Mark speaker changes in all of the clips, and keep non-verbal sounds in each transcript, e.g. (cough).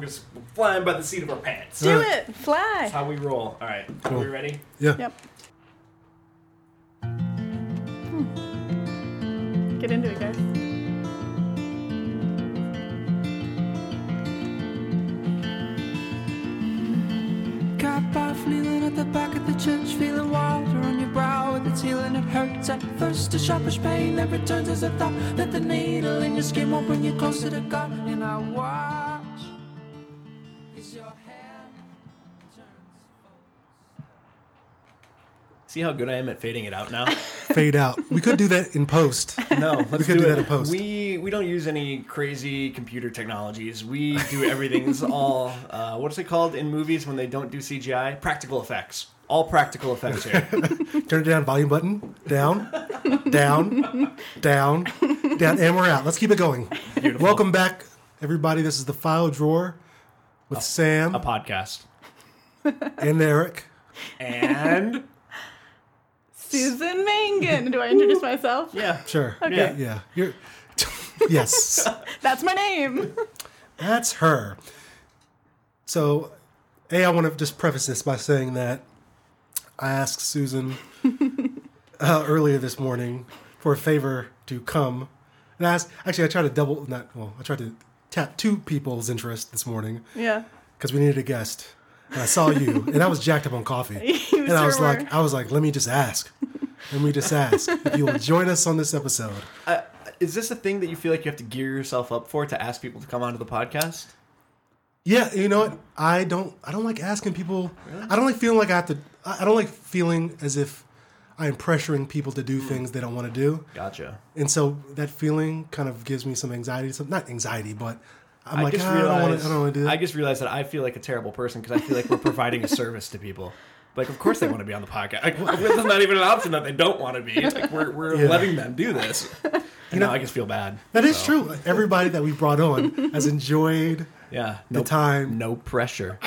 Speaker 1: just flying by the seat of our pants.
Speaker 2: Do
Speaker 3: Alright.
Speaker 2: it. Fly.
Speaker 1: That's how we roll. All right, Cool. are
Speaker 3: Cool.
Speaker 1: we ready?
Speaker 3: Yeah.
Speaker 2: Yep. Hmm. Get into it, guys.
Speaker 4: Got by kneeling at the back of the church, feeling water on your brow with its healing. It hurts at first, a sharpish pain that returns as a thought that the needle in your skin won't bring you closer to God. And I watch
Speaker 1: See how good I am at fading it out now? (laughs)
Speaker 3: Fade out. We could do that in post.
Speaker 1: No, let's
Speaker 3: could
Speaker 1: do,
Speaker 3: do that in post.
Speaker 1: We we don't use any crazy computer technologies. We do everything's (laughs) all uh, what's it called in movies when they don't do CGI? Practical effects. All practical effects here. (laughs)
Speaker 3: Turn it down. Volume button. Down. Down. Down. Down. And we're out. Let's keep it going.
Speaker 1: Beautiful.
Speaker 3: Welcome back, everybody. This is the file drawer with Sam
Speaker 1: A podcast.
Speaker 3: and Eric.
Speaker 1: And
Speaker 2: Susan Mangan. Do I (laughs) introduce myself?
Speaker 1: yeah,
Speaker 3: Sure.
Speaker 1: Okay.
Speaker 3: Yeah. You're. (laughs) yes. (laughs)
Speaker 2: That's my name.
Speaker 3: That's her. So, A, I want to just preface this by saying that I asked Susan uh, earlier this morning for a favor to come. And I asked, actually, I tried to double, not, well, I tried to tap two people's interest this morning
Speaker 2: Yeah.
Speaker 3: because we needed a guest. And I saw you, and I was jacked up on coffee.
Speaker 2: You
Speaker 3: And I was
Speaker 2: sure
Speaker 3: like. I was like, let me just ask. Let me just ask if you will join us on this episode.
Speaker 1: uh, is this a thing that you feel like you have to gear yourself up for to ask people to come onto the podcast?
Speaker 3: Yeah, you know what? I don't. I don't like asking people. I don't like feeling like I have to. I I don't like feeling as if I am pressuring people to
Speaker 1: Hmm.
Speaker 3: do things they don't want to do.
Speaker 1: Gotcha.
Speaker 3: And so that feeling kind of gives me some anxiety. Some not anxiety, but I'm
Speaker 1: I
Speaker 3: like,
Speaker 1: just
Speaker 3: "Ah, I don't want
Speaker 1: realized
Speaker 3: to. I don't want to do that.
Speaker 1: I just realized that I feel like a terrible person because I feel like we're providing a service to people. Like, of course they want to be on the podcast. Like, it's not even an option that they don't want to be. It's like we're, we're
Speaker 3: Yeah.
Speaker 1: letting them do this. (laughs) And now I just feel bad.
Speaker 3: that is true. Everybody that we brought on has enjoyed
Speaker 1: Yeah.
Speaker 3: the
Speaker 1: No,
Speaker 3: time
Speaker 1: no pressure.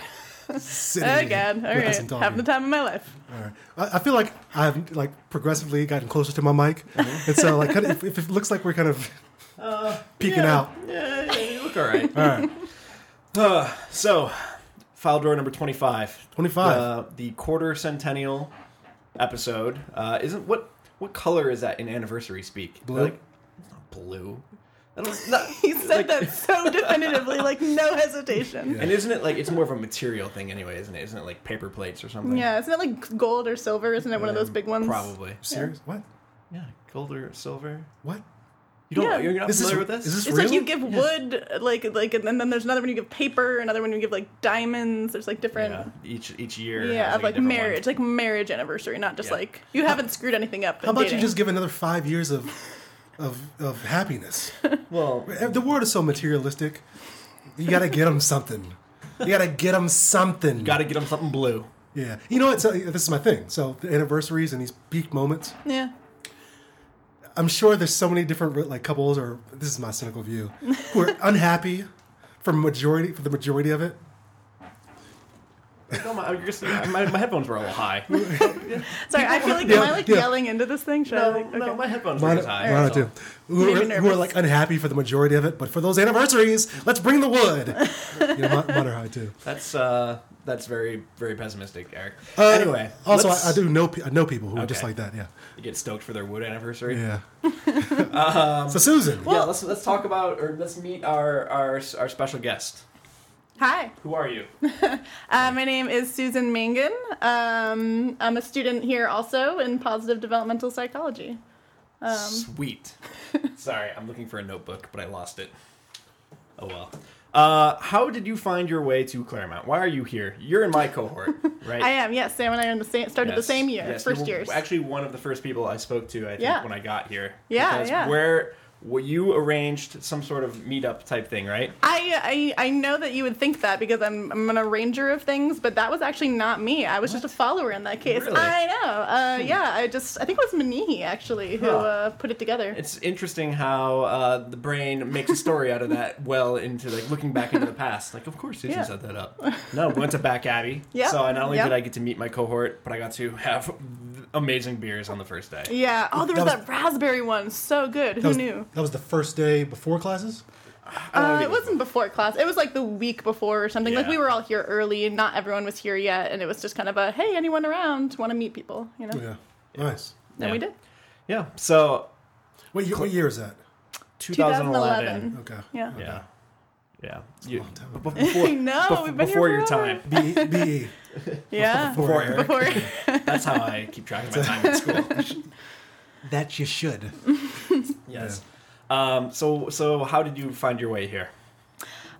Speaker 3: sitting
Speaker 2: Oh
Speaker 3: here
Speaker 2: God! All
Speaker 3: with us
Speaker 2: right,
Speaker 3: and talking.
Speaker 2: having the time of my life.
Speaker 3: All right. I, I feel like I've like progressively gotten closer to my mic,
Speaker 1: Mm-hmm.
Speaker 3: and so like kind of, if, if it looks like we're kind of peeking
Speaker 1: Uh, yeah.
Speaker 3: out.
Speaker 1: Yeah, yeah, you look all right.
Speaker 3: All right,
Speaker 1: Uh, so, file drawer number 25.
Speaker 3: 25.
Speaker 1: Uh, the quarter centennial episode. Uh, isn't what what color is that in anniversary speak?
Speaker 3: Blue.
Speaker 1: Like, it's not blue. I don't, (laughs)
Speaker 2: He said that so (laughs) definitively, like no hesitation.
Speaker 1: And isn't it like it's more of a material thing anyway, isn't it? Isn't it like paper plates or something?
Speaker 2: Yeah, isn't it like gold or silver? Isn't it one of those big ones?
Speaker 1: Probably.
Speaker 3: serious? What?
Speaker 1: Yeah, gold or silver.
Speaker 3: What?
Speaker 1: You don't.
Speaker 2: Yeah.
Speaker 1: You're not
Speaker 3: this-
Speaker 1: familiar with this?
Speaker 3: is this
Speaker 2: It's
Speaker 3: real?
Speaker 2: like you give wood, like like, and then there's another one you give paper, another one you give like diamonds. There's like different.
Speaker 1: yeah, each each year.
Speaker 2: Yeah, of
Speaker 1: a
Speaker 2: like
Speaker 1: different one.
Speaker 2: marriage, like marriage anniversary, not just
Speaker 1: Yeah.
Speaker 2: like you haven't screwed anything up.
Speaker 3: How about you just give another five years of of of happiness? (laughs)
Speaker 1: Well,
Speaker 3: the world is so materialistic. You got to get them something. You got to get them something.
Speaker 1: You got to get them something blue.
Speaker 3: Yeah. You know what? So, this is my thing. So the anniversaries and these peak moments.
Speaker 2: yeah.
Speaker 3: I'm sure there's so many different like couples, or this is my cynical view, who are (laughs) unhappy for majority for the majority of it.
Speaker 1: No, my, just, my, my headphones were a little high. (laughs)
Speaker 2: Sorry, I feel like
Speaker 3: Yeah,
Speaker 2: am I like
Speaker 3: yeah.
Speaker 2: yelling into this thing? Should I
Speaker 1: No,
Speaker 2: like,
Speaker 1: no, my headphones were
Speaker 3: Mine,
Speaker 1: as high.
Speaker 3: mine
Speaker 1: that's
Speaker 3: too. Who are, who are like unhappy for the majority of it, but for those anniversaries, let's bring the wood. (laughs) You know, mine, mine are high too.
Speaker 1: That's uh, that's very very pessimistic, Eric.
Speaker 3: Uh,
Speaker 1: anyway,
Speaker 3: also I, I do know I know people who are just like that. Yeah,
Speaker 1: You get stoked for their wood anniversary.
Speaker 3: yeah.
Speaker 1: Um,
Speaker 3: so Susan,
Speaker 1: yeah, let's let's talk about or let's meet our our our special guest.
Speaker 2: Hi,
Speaker 1: Who are you? (laughs)
Speaker 2: uh, my name is Susan Mangan. Um, I'm a student here also in positive developmental psychology. Um,
Speaker 1: Sweet. (laughs) Sorry, I'm looking for a notebook, but I lost it. Oh well. Uh, how did you find your way to Claremont? Why are you here? You're in my cohort, (laughs) right?
Speaker 2: I am. Yes, Sam and I are in the same. Started the same year,
Speaker 1: Yes,
Speaker 2: first years.
Speaker 1: Actually, one of the first people I spoke to, I think,
Speaker 2: Yeah.
Speaker 1: when I got here.
Speaker 2: Yeah,
Speaker 1: Because
Speaker 2: yeah.
Speaker 1: Where well, you arranged some sort of meetup type thing, right?
Speaker 2: I, I I know that you would think that because I'm I'm an arranger of things, but that was actually not me. I was just a follower in that case.
Speaker 1: Really? Hmm.
Speaker 2: I know. Uh, yeah, I just I think it was Manihi actually who
Speaker 1: Huh.
Speaker 2: uh, put it together.
Speaker 1: It's interesting how uh, the brain makes a story out of that (laughs) well into like looking back into the past. Like, of course, Susan
Speaker 2: Yeah.
Speaker 1: set that up. (laughs) No, we went to Back Abbey.
Speaker 2: Yeah.
Speaker 1: So not only
Speaker 2: yep.
Speaker 1: did I get to meet my cohort, but I got to have amazing beers on the first day.
Speaker 2: yeah. Oh, there was
Speaker 3: That
Speaker 2: that,
Speaker 3: was-
Speaker 2: raspberry one. So good. Who
Speaker 3: was,
Speaker 2: knew?
Speaker 3: That was the first day before classes.
Speaker 2: Uh, it wasn't before class. It was like the week before or something. Like we were all here early, and not everyone was here yet, and it was just kind of a hey, anyone around want to meet people? You know.
Speaker 3: Yeah. Nice.
Speaker 2: And
Speaker 1: Yeah.
Speaker 2: we did.
Speaker 1: Yeah. So
Speaker 3: What year, what year is that?
Speaker 1: 2011.
Speaker 2: 2011.
Speaker 3: Okay.
Speaker 2: Yeah.
Speaker 1: Yeah. Yeah. You,
Speaker 3: long time
Speaker 1: before, (laughs)
Speaker 2: I know,
Speaker 1: bef-
Speaker 2: we've been here
Speaker 1: before your time.
Speaker 3: B- BE. (laughs)
Speaker 2: Yeah.
Speaker 3: Before
Speaker 1: Eric.
Speaker 2: Before. (laughs)
Speaker 1: That's how I keep track of my time at school.
Speaker 3: That you should.
Speaker 1: Yes. Um, so so how did you find your way here?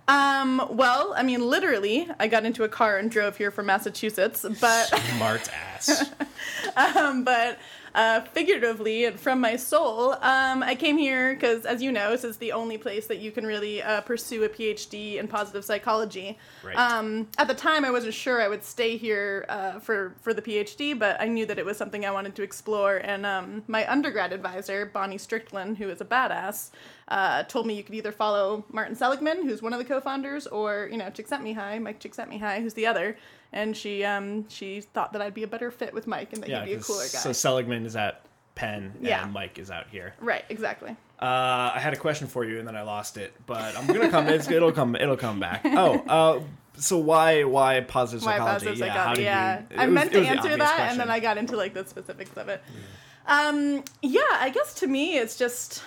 Speaker 2: um. Well, I mean, literally, I got into a car and drove here from Massachusetts, but
Speaker 1: Smart ass. (laughs)
Speaker 2: um, but uh, figuratively and from my soul, um, I came here because, as you know, this is the only place that you can really uh, pursue a PhD in positive psychology.
Speaker 1: Right.
Speaker 2: Um, at the time, I wasn't sure I would stay here uh, for for the PhD, but I knew that it was something I wanted to explore. And um, my undergrad advisor, Bonnie Strickland, who is a badass, uh, told me you could either follow Martin Seligman, who's one of the co-founders, or you know Csikszentmihalyi, Mike Csikszentmihalyi, who's the other. And she um, she thought that I'd be a better fit with Mike and that
Speaker 1: Yeah.
Speaker 2: he'd be a cooler guy.
Speaker 1: So Seligman is at Penn
Speaker 2: Yeah.
Speaker 1: and Mike is out here.
Speaker 2: right, exactly.
Speaker 1: Uh, I had a question for you and then I lost it, but I'm gonna come. It's, it'll come. It'll come back. (laughs) Oh, uh, so why why positive
Speaker 2: Why
Speaker 1: psychology?
Speaker 2: positive
Speaker 1: how
Speaker 2: psychology? Yeah,
Speaker 1: you-
Speaker 2: I
Speaker 1: was-
Speaker 2: meant to answer that, and then. I got into like the specifics of it. Um, yeah, I guess to me, it's just,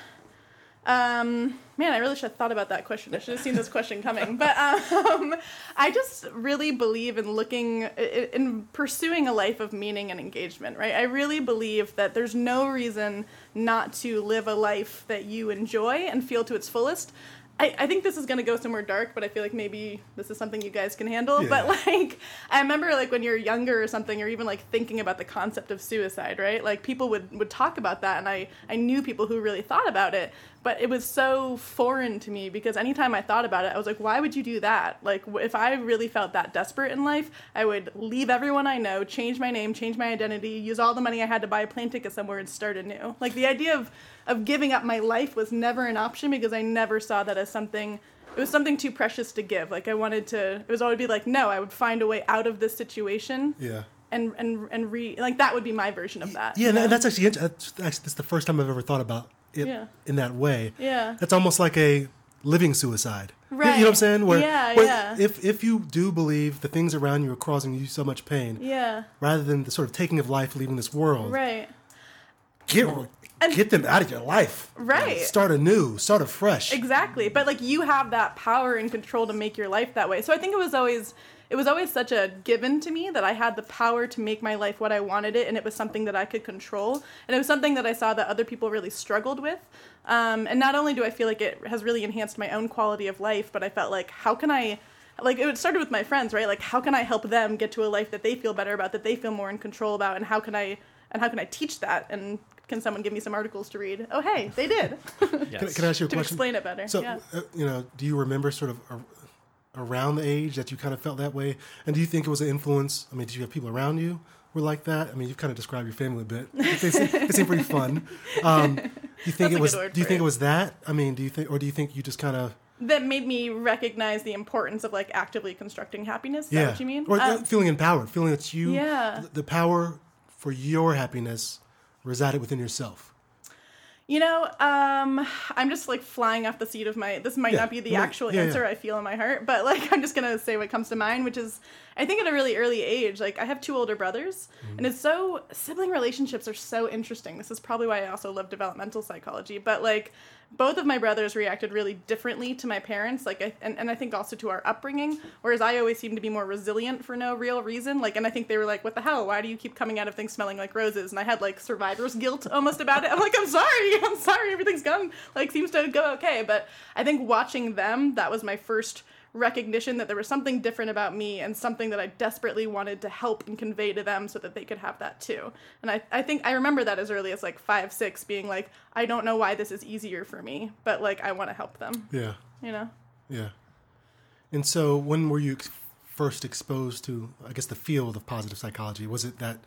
Speaker 2: um, man, I really should have thought about that question. I should have seen this question coming. But um, (laughs) I just really believe in looking, in pursuing a life of meaning and engagement, right? I really believe that there's no reason not to live a life that you enjoy and feel to its fullest. I, I think this is gonna go somewhere dark, but I feel like maybe this is something you guys can handle.
Speaker 3: Yeah.
Speaker 2: But like, I remember like when you're younger or something, or even like thinking about the concept of suicide, right? Like people would would talk about that, and I I knew people who really thought about it, but it was so foreign to me because anytime I thought about it, I was like, why would you do that? Like if I really felt that desperate in life, I would leave everyone I know, change my name, change my identity, use all the money I had to buy a plane ticket somewhere, and start anew. Like the idea of of giving up my life was never an option because I never saw that as something it was something too precious to give. Like I wanted to it was always be like, no, I would find a way out of this situation
Speaker 3: Yeah.
Speaker 2: and and and re like that would be my version of that.
Speaker 3: Yeah,
Speaker 2: you know?
Speaker 3: and that's actually, that's actually that's the first time I've ever thought about it
Speaker 2: Yeah.
Speaker 3: in that way.
Speaker 2: Yeah.
Speaker 3: That's almost like a living suicide. You- You know what I'm saying? Where,
Speaker 2: Yeah,
Speaker 3: where
Speaker 2: yeah.
Speaker 3: If if you do believe the things around you are causing you so much pain,
Speaker 2: Yeah.
Speaker 3: rather than the sort of taking of life, leaving this world,
Speaker 2: Right.
Speaker 3: get
Speaker 2: And-
Speaker 3: get them out of your life.
Speaker 2: Right.
Speaker 3: Start anew. Start afresh.
Speaker 2: Exactly. But like you have that power and control to make your life that way. So I think it was always it was always such a given to me that I had the power to make my life what I wanted it and it was something that I could control. And it was something that I saw that other people really struggled with. Um, and not only do I feel like it has really enhanced my own quality of life, but I felt like how can I like it started with my friends, right? Like how can I help them get to a life that they feel better about, that they feel more in control about, and how can I and how can I teach that? And can someone give me some articles to read? Oh, hey, they did.
Speaker 1: Yes. (laughs)
Speaker 3: Can, can I ask you a
Speaker 2: to
Speaker 3: question?
Speaker 2: explain it better.
Speaker 3: So,
Speaker 2: yeah.
Speaker 3: uh, you know, do you remember sort of a, around the age that you kind of felt that way? And do you think it was an influence? I mean, did you have people around you who were like that? I mean, you've kind of described your family a bit. They seem, they seem pretty fun. (laughs) Um, do you think
Speaker 2: That's
Speaker 3: it was? Do you think
Speaker 2: it.
Speaker 3: it was that? I mean, do you think, or do you think you just kind of
Speaker 2: that made me recognize the importance of like actively constructing happiness. Is
Speaker 3: yeah,
Speaker 2: that what you mean?
Speaker 3: or
Speaker 2: Um,
Speaker 3: feeling empowered, feeling that you,
Speaker 2: Yeah.
Speaker 3: the power for your happiness resided within yourself.
Speaker 2: you know, um, I'm just like flying off the seat of my. This might
Speaker 3: Yeah,
Speaker 2: not be the actual
Speaker 3: yeah,
Speaker 2: answer
Speaker 3: yeah.
Speaker 2: I feel in my heart, but like I'm just gonna say what comes to mind, which is I think at a really early age, like I have two older brothers,
Speaker 3: Mm-hmm.
Speaker 2: and it's so sibling relationships are so interesting. This is probably why I also love developmental psychology, but like both of my brothers reacted really differently to my parents like I, and, and i think also to our upbringing whereas i always seemed to be more resilient for no real reason like and i think they were like what the hell? Why do you keep coming out of things smelling like roses? And i had like survivor's guilt almost about it. I'm like i'm sorry i'm sorry everything's gone like seems to go okay. But i think watching them that was my first recognition that there was something different about me and something that I desperately wanted to help and convey to them so that they could have that too. And I, I think I remember that as early as like five, six, being like, I don't know why this is easier for me, but like I want to help them,
Speaker 3: Yeah.
Speaker 2: you know?
Speaker 3: Yeah. And so, when were you first exposed to, I guess, the field of positive psychology? Was it that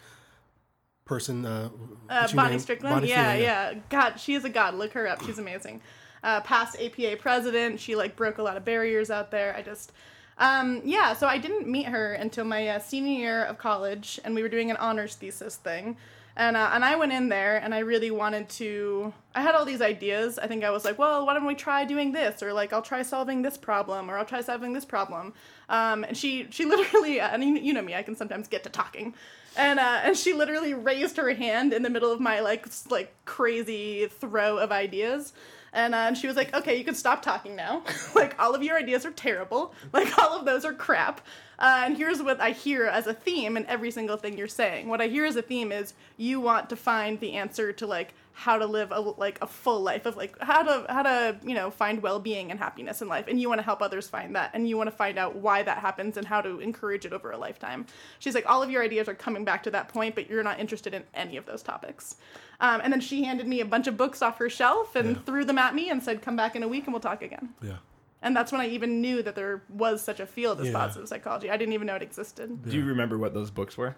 Speaker 3: person? Uh,
Speaker 2: Uh, Bonnie? Strickland,
Speaker 3: Bonnie
Speaker 2: yeah,
Speaker 3: Strickland,
Speaker 2: yeah, God, she is a god. Look her up. She's amazing. Uh, past APA president. She like broke a lot of barriers out there. I just, um, yeah. So I didn't meet her until my uh, senior year of college, and we were doing an honors thesis thing. And, uh, and I went in there and I really wanted to. I had all these ideas. I think I was like, well, why don't we try doing this? Or like, I'll try solving this problem, or I'll try solving this problem. Um, and she, she (laughs) literally, and you, you know me, I can sometimes get to talking. And, uh, and she literally raised her hand in the middle of my like like crazy throw of ideas and, uh, and she was like, okay, you can stop talking now. (laughs) like, all of your ideas are terrible. Like, all of those are crap. Uh, and here's what I hear as a theme in every single thing you're saying. What I hear as a theme is you want to find the answer to like how to live a like a full life of like how to how to you know find well-being and happiness in life and you want to help others find that and you want to find out why that happens and how to encourage it over a lifetime she's like all of your ideas are coming back to that point but you're not interested in any of those topics um, and then she handed me a bunch of books off her shelf and
Speaker 3: Yeah.
Speaker 2: threw them at me and said come back in a week and we'll talk again
Speaker 3: Yeah.
Speaker 2: and that's when i even knew that there was such a field as
Speaker 3: Yeah.
Speaker 2: positive psychology i didn't even know it existed
Speaker 1: Do you remember what those books were?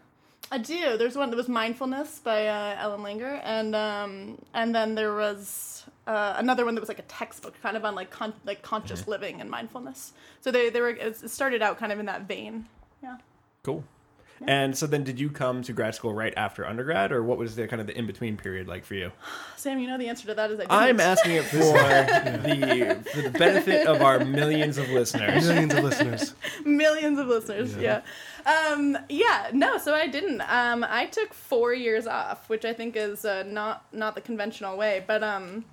Speaker 2: I do. There's one that was Mindfulness by uh, Ellen Langer, and um, and then there was uh, another one that was like a textbook, kind of on like con- like conscious living and mindfulness. So they they were it started out kind of in that vein. Yeah.
Speaker 1: Cool. And so then, did you come to grad school right after undergrad, or what was the kind of the in between period like for you? (sighs)
Speaker 2: Sam, you know the answer to that is I didn't.
Speaker 1: I'm asking it for (laughs) the for the benefit of our millions of listeners.
Speaker 3: Millions of listeners. (laughs)
Speaker 2: millions of listeners. Yeah. Um, yeah. No. So I didn't. Um, I took four years off, which I think is uh, not not the conventional way. But um,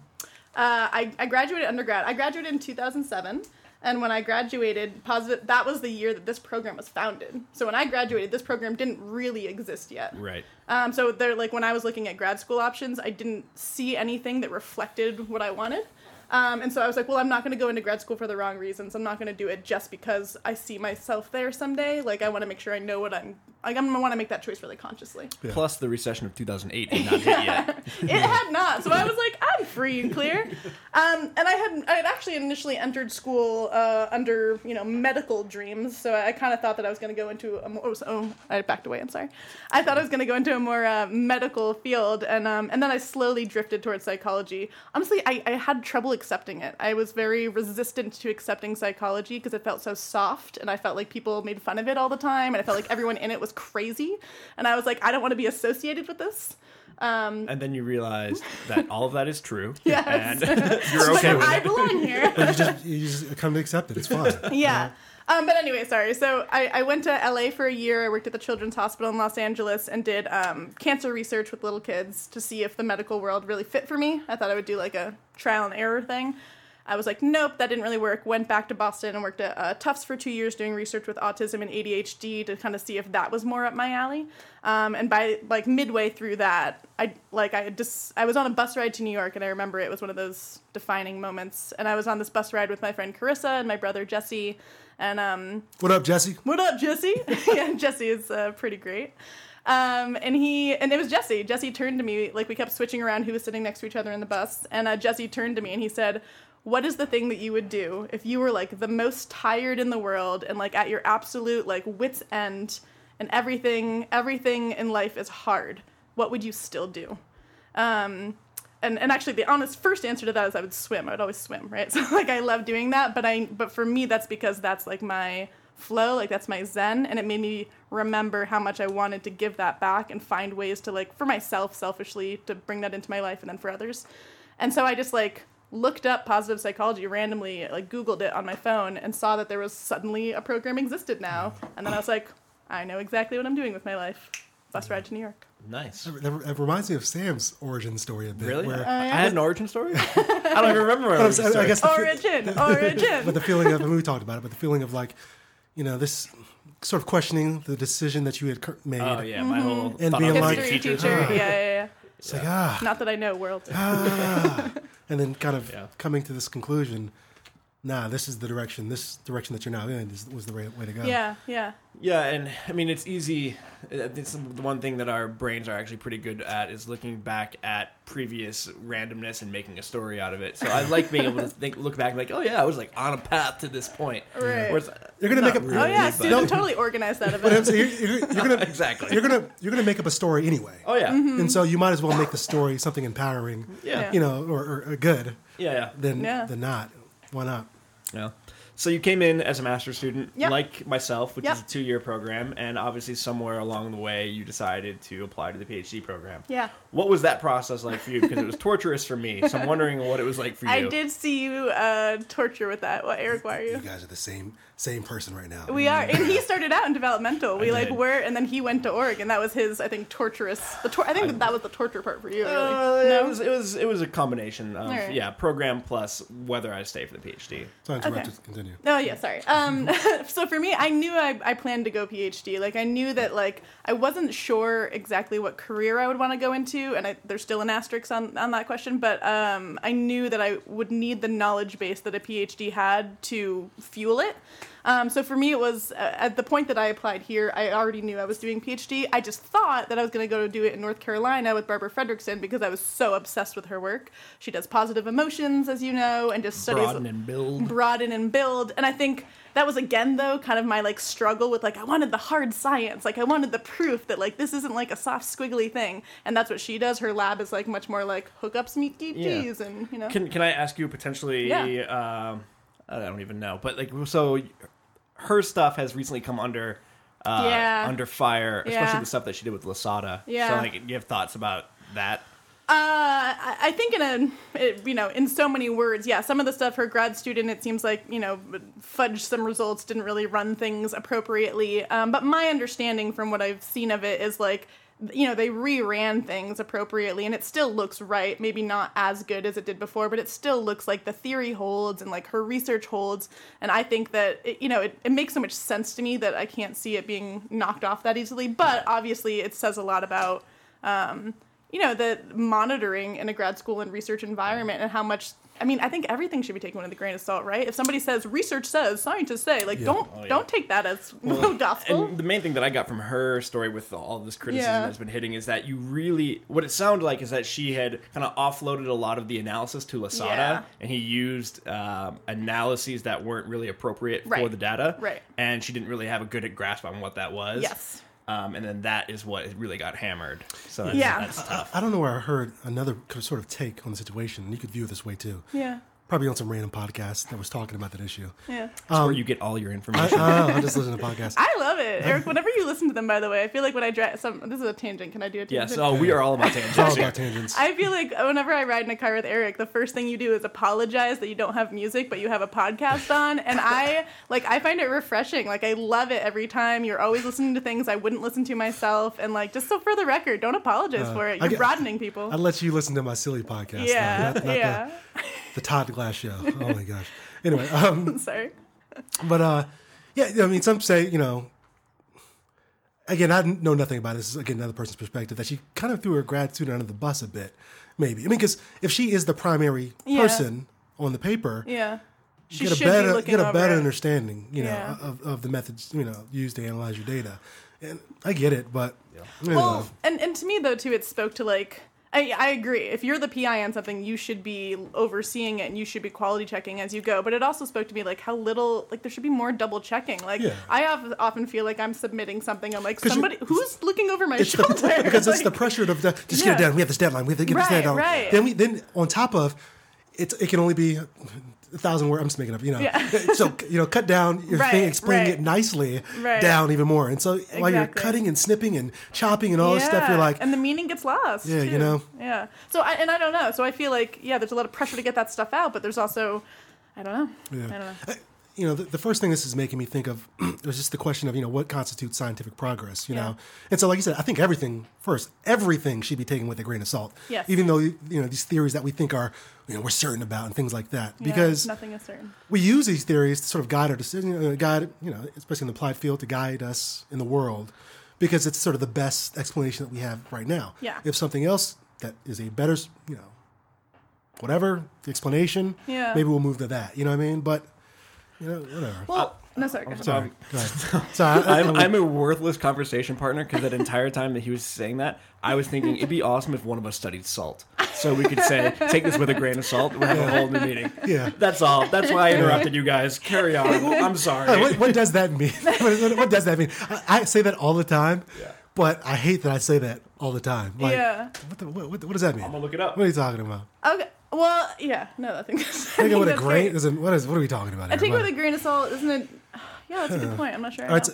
Speaker 2: uh, I I graduated undergrad. I graduated in 2007. And when I graduated, positive that was the year that this program was founded. So when I graduated, this program didn't really exist yet.
Speaker 1: Right.
Speaker 2: Um, so they're like when I was looking at grad school options, I didn't see anything that reflected what I wanted. Um, and so I was like, well, I'm not going to go into grad school for the wrong reasons. I'm not going to do it just because I see myself there someday. Like I want to make sure I know what I'm. Like I'm gonna want to make that choice really consciously.
Speaker 3: Yeah.
Speaker 1: Plus, the recession of 2008 did not hit yet. (laughs)
Speaker 2: it had not. So I was like, I'm free and clear. Um, and I had I had actually initially entered school uh, under you know medical dreams. So I kind of thought that I was going to go into a more. Oh, oh, I backed away. I'm sorry. I thought I was going to go into a more uh, medical field, and um, and then I slowly drifted towards psychology. Honestly, I, I had trouble accepting it. I was very resistant to accepting psychology because it felt so soft, and I felt like people made fun of it all the time, and I felt like everyone in it was crazy, and I was like, I don't want to be associated with this. Um,
Speaker 1: And then you realized that all of that is true. (laughs)
Speaker 2: Yes.
Speaker 1: And (laughs) (laughs) you're
Speaker 2: but
Speaker 1: okay with
Speaker 2: I
Speaker 1: it.
Speaker 2: I belong here.
Speaker 3: You just you just come to accept it. It's fine.
Speaker 2: yeah. Um, but anyway, sorry. So I, I went to LA for a year. I worked at the Children's Hospital in Los Angeles and did um, cancer research with little kids to see if the medical world really fit for me. I thought I would do like a trial and error thing. I was like, nope, that didn't really work. Went back to Boston and worked at uh, Tufts for two years doing research with autism and ADHD to kind of see if that was more up my alley. Um, and by like midway through that, I like I just I was on a bus ride to New York and I remember it was one of those defining moments. And I was on this bus ride with my friend Carissa and my brother Jesse. And um,
Speaker 3: What up, Jesse?
Speaker 2: what up, Jesse? (laughs) yeah, Jesse is uh, pretty great. Um, and he and it was Jesse. Jesse turned to me like we kept switching around who was sitting next to each other in the bus, and uh, Jesse turned to me and he said, "What is the thing that you would do if you were like the most tired in the world and like at your absolute like wits end, and everything everything in life is hard? What would you still do?" Um, and and actually the honest first answer to that is I would swim. I would always swim, right? (laughs) So like I love doing that, but I but for me that's because that's like my flow, like that's my zen and it made me remember how much I wanted to give that back and find ways to like for myself selfishly to bring that into my life and then for others. And so I just like looked up positive psychology randomly, like googled it on my phone and saw that there was suddenly a program existed now. And then I was like, I know exactly what I'm doing with my life. Bus ride to New York.
Speaker 1: Nice.
Speaker 3: That, that- that reminds me of Sam's origin story a bit.
Speaker 1: Really?
Speaker 3: Where, oh,
Speaker 1: I had an origin story? (laughs) I don't even remember my (laughs)
Speaker 3: I,
Speaker 1: origin story.
Speaker 3: guess the, fe-
Speaker 2: Origin, origin. (laughs)
Speaker 3: but the feeling of and we talked about it, but the feeling of like, you know, this sort of questioning the decision that you had cur- made.
Speaker 1: Oh, yeah. My whole
Speaker 3: And being
Speaker 1: I
Speaker 3: like-
Speaker 2: History
Speaker 1: teacher.
Speaker 2: teacher. Yeah, yeah, yeah.
Speaker 3: It's like ah,
Speaker 2: Not that I know world.
Speaker 3: ah, (laughs) and then kind of
Speaker 1: Yeah.
Speaker 3: coming to this conclusion. Nah, this is the direction. This direction that you're now in is, was the right way to go.
Speaker 2: Yeah, yeah.
Speaker 1: Yeah, and I mean it's easy. uh, It's the one thing that our brains are actually pretty good at is looking back at previous randomness and making a story out of it. So I like being able to think, look back, and like, oh yeah, I was like on a path to this point.
Speaker 2: Right.
Speaker 1: Whereas,
Speaker 3: You're gonna make a-
Speaker 1: really,
Speaker 2: Oh yeah,
Speaker 1: but-
Speaker 2: Susan totally organized that
Speaker 3: But I'm
Speaker 2: event.
Speaker 3: saying you're, you're, you're gonna (laughs)
Speaker 1: exactly.
Speaker 3: you're gonna you're gonna make up a story anyway.
Speaker 1: oh yeah,
Speaker 3: And so you might as well make the story something empowering,
Speaker 1: yeah,
Speaker 2: Yeah.
Speaker 3: you know, or, or, or good
Speaker 1: yeah, yeah.
Speaker 3: than
Speaker 2: Yeah.
Speaker 3: than not. Why not?
Speaker 1: Yeah. So you came in as a master's student,
Speaker 2: Yep.
Speaker 1: like myself, which
Speaker 2: Yep.
Speaker 1: is a two-year program, and obviously somewhere along the way you decided to apply to the PhD program.
Speaker 2: Yeah.
Speaker 1: What was that process like for you? Because it was torturous for me, so I'm wondering what it was like for you.
Speaker 2: I did see you uh, torture with that. What, Eric? Why are
Speaker 3: You
Speaker 2: you?
Speaker 3: guys are the same same person right now.
Speaker 2: We are, and he started out in developmental. We
Speaker 1: I
Speaker 2: like
Speaker 1: did.
Speaker 2: were, and then he went to Oregon. That was his, I think, torturous. The tor- I think that, that was the torture part for you. Really.
Speaker 1: Uh,
Speaker 2: no?
Speaker 1: It was it was it was a combination of
Speaker 2: Alright.
Speaker 1: yeah program plus whether I stay for the PhD.
Speaker 3: Sorry to interrupt.
Speaker 2: Okay.
Speaker 3: Continue.
Speaker 2: Oh yeah, sorry. Um, (laughs) so for me, I knew I, I planned to go PhD. Like I knew that like I wasn't sure exactly what career I would want to go into, and I, there's still an asterisk on on that question. But um, I knew that I would need the knowledge base that a PhD had to fuel it. Um, so for me, it was uh, at the point that I applied here. I already knew I was doing PhD. I just thought that I was going to go to do it in North Carolina with Barbara Fredrickson because I was so obsessed with her work. She does positive emotions, as you know, and just studies
Speaker 1: Broaden and build.
Speaker 2: broaden and build and i think that was again though kind of my like struggle with like i wanted the hard science like i wanted the proof that like this isn't like a soft squiggly thing and that's what she does her lab is like much more like hookups meet
Speaker 1: Yeah.
Speaker 2: gees and you know
Speaker 1: Can can I ask you potentially?
Speaker 2: Yeah.
Speaker 1: Um, I don't even know, but like so, her stuff has recently come under. Uh,
Speaker 2: Yeah.
Speaker 1: under fire, especially
Speaker 2: Yeah.
Speaker 1: the stuff that she did with Losada.
Speaker 2: Yeah.
Speaker 1: So, like, do you have thoughts about that?
Speaker 2: Uh, I I think in a, it- you know, in so many words, yeah. Some of the stuff her grad student, it seems like you know, fudged some results, didn't really run things appropriately. Um, but my understanding from what I've seen of it is like, you know, they reran things appropriately, and it still looks right. Maybe not as good as it did before, but it still looks like the theory holds and like her research holds. And I think that it, you know, it, it makes so much sense to me that I can't see it being knocked off that easily. But obviously, it says a lot about um, you know, the monitoring in a grad school and research environment and how much. I mean, I think everything should be taken with a grain of salt, right? If somebody says research says, scientists say, like, don't
Speaker 1: Oh, yeah.
Speaker 2: don't take that as (laughs) gospel.
Speaker 1: And the main thing that I got from her story with all this criticism
Speaker 2: Yeah.
Speaker 1: that's been hitting is that you really, what it sounded like is that she had kind of offloaded a lot of the analysis to Losada,
Speaker 2: Yeah.
Speaker 1: and he used um, analyses that weren't really appropriate for the data,
Speaker 2: Right.
Speaker 1: And she didn't really have a good grasp on what that was,
Speaker 2: Yes.
Speaker 1: Um, and then that is what really got hammered. So that's,
Speaker 2: Yeah.
Speaker 1: that's tough.
Speaker 3: I don't know where I heard another sort of take on the situation. and You could view it this way too.
Speaker 2: yeah,
Speaker 3: Probably on some random podcast that was talking about that issue.
Speaker 2: yeah.
Speaker 1: That's where um, you get all your information.
Speaker 3: I, uh, (laughs) I just listen to podcasts.
Speaker 2: I love it, Eric. Whenever you listen to them, by the way, I feel like when I drive some. This is a tangent. Can I do a tangent?
Speaker 1: yes, oh, we are all about (laughs) tangents.
Speaker 3: All about tangents.
Speaker 2: I feel like whenever I ride in a car with Eric, the first thing you do is apologize that you don't have music, but you have a podcast on. And I (laughs) like I find it refreshing. Like I love it every time. You're always listening to things I wouldn't listen to myself. And like just so for the record, don't apologize uh, for it. You're
Speaker 3: get-
Speaker 2: broadening people.
Speaker 3: I'd let you listen to my silly podcast. though,
Speaker 2: yeah,
Speaker 3: not, not
Speaker 2: yeah.
Speaker 3: The, the Todd Glass show. Oh my gosh. Anyway, um, (laughs)
Speaker 2: Sorry.
Speaker 3: but uh, yeah, I mean, some say you know. Again, I know nothing about this. This is again another person's perspective that she kind of threw her grad student under the bus a bit, maybe. I mean, because if she is the primary
Speaker 2: Yeah.
Speaker 3: person on the paper,
Speaker 2: Yeah. She
Speaker 3: get a
Speaker 2: should
Speaker 3: better
Speaker 2: be
Speaker 3: get a better
Speaker 2: it.
Speaker 3: understanding, you know,
Speaker 2: Yeah.
Speaker 3: of, of the methods you know used to analyze your data. And I get it, but you know,
Speaker 2: Well, and, and to me though too, it spoke to like I, I agree. If you're the PI on something, you should be overseeing it and you should be quality checking as you go. But it also spoke to me like how little like there should be more double checking. Like
Speaker 3: Yeah.
Speaker 2: I have, often feel like I'm submitting something. I'm like somebody who's looking over my shoulder
Speaker 3: the, (laughs) because it's the (laughs) pressure of the, just get it done. We have this deadline. We have to get
Speaker 2: Right,
Speaker 3: this deadline.
Speaker 2: right.
Speaker 3: Then we then on top of it's it can only be a thousand words. I'm just making up, you know.
Speaker 2: Yeah. (laughs)
Speaker 3: so you know, cut down your
Speaker 2: Right,
Speaker 3: thing, explain
Speaker 2: right.
Speaker 3: it nicely
Speaker 2: Right.
Speaker 3: down even more. And so while you're cutting and snipping and chopping and all this stuff, you're like,
Speaker 2: and the meaning gets lost.
Speaker 3: Yeah, you know?
Speaker 2: Yeah. So I and I don't know. So I feel like yeah, there's a lot of pressure to get that stuff out, but there's also I don't know.
Speaker 3: Yeah.
Speaker 2: I don't know.
Speaker 3: You know, the, the first thing this is making me think of (clears throat) was just the question of, you know, what constitutes scientific progress, you
Speaker 2: Yeah.
Speaker 3: know? And so, like you said, I think everything, first, everything should be taken with a grain of salt.
Speaker 2: Yes.
Speaker 3: Even though, you know, these theories that we think are, you know, we're certain about and things like that.
Speaker 2: Yeah,
Speaker 3: Because
Speaker 2: nothing is certain.
Speaker 3: we use these theories to sort of guide our decision, uh, guide, you know, especially in the applied field, to guide us in the world because it's sort of the best explanation that we have right now.
Speaker 2: Yeah.
Speaker 3: If something else that is a better, you know, whatever explanation,
Speaker 2: Yeah.
Speaker 3: maybe we'll move to that. You know what I mean? But, you know, whatever.
Speaker 2: Well, no, sorry. go ahead.
Speaker 3: Sorry. Go ahead. (laughs) Sorry. I,
Speaker 1: I'm, I'm a worthless conversation partner because that entire time that he was saying that, I was thinking it'd be awesome if one of us studied salt, so we could say, "Take this with a grain of salt." We have a whole new meeting.
Speaker 3: Yeah.
Speaker 1: That's all. That's why I interrupted you guys. Carry on. I'm sorry.
Speaker 3: what, what does that mean? (laughs) what, what- what does that mean? I, I say that all the time, Yeah. but I hate that I say that all the time. Like,
Speaker 2: Yeah.
Speaker 3: What, the, what, what, what does that mean?
Speaker 1: I'm gonna look it up.
Speaker 3: What are you talking about?
Speaker 2: Okay. Well, yeah, no, I think that's.
Speaker 3: Take it with a
Speaker 2: that's
Speaker 3: grain.
Speaker 2: great.
Speaker 3: Isn't what is what are we talking about?
Speaker 2: I
Speaker 3: here?
Speaker 2: take it
Speaker 3: What-
Speaker 2: with a grain of salt, isn't it? (sighs) Yeah, that's a good point. I'm not sure.
Speaker 3: All right, so-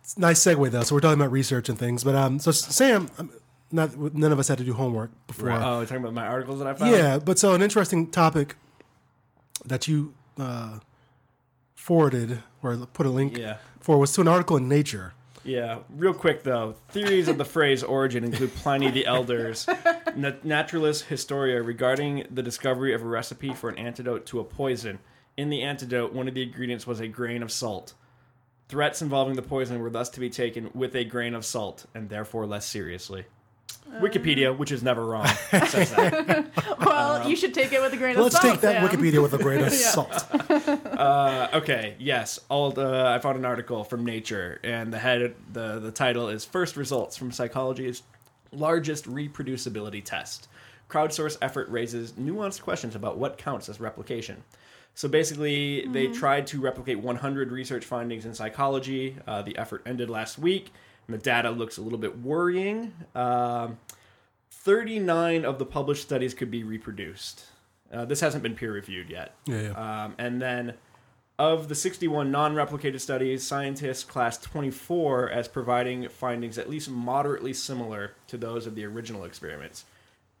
Speaker 3: it's a nice segue though. So we're talking about research and things, but um, so Sam, um, not none of us had to do homework before.
Speaker 1: Oh, you're talking about my articles that I found.
Speaker 3: Yeah, but so an interesting topic that you uh, forwarded or put a link
Speaker 1: Yeah.
Speaker 3: for was to an article in Nature.
Speaker 1: Yeah, real quick though. Theories of the phrase origin include Pliny the Elder's Na- Naturalis Historia regarding the discovery of a recipe for an antidote to a poison. In the antidote, one of the ingredients was a grain of salt. Threats involving the poison were thus to be taken with a grain of salt and therefore less seriously. Wikipedia, which is never wrong, (laughs) says that. (laughs)
Speaker 2: well, you should take it with a grain of salt.
Speaker 3: Let's
Speaker 2: salt.
Speaker 3: take that
Speaker 2: Sam.
Speaker 3: Wikipedia with a grain of (laughs) salt.
Speaker 1: Uh, okay, yes. I'll, uh, I found an article from Nature, and the head, the the title is "First Results from Psychology's Largest Reproducibility Test." Crowdsource effort raises nuanced questions about what counts as replication. So basically, they tried to replicate 100 research findings in psychology. Uh, the effort ended last week, and the data looks a little bit worrying. Um 39 of the published studies could be reproduced. Uh, this hasn't been peer reviewed yet.
Speaker 3: Yeah, yeah.
Speaker 1: Um, and then of the 61 non replicated studies, scientists classed 24 as providing findings at least moderately similar to those of the original experiments,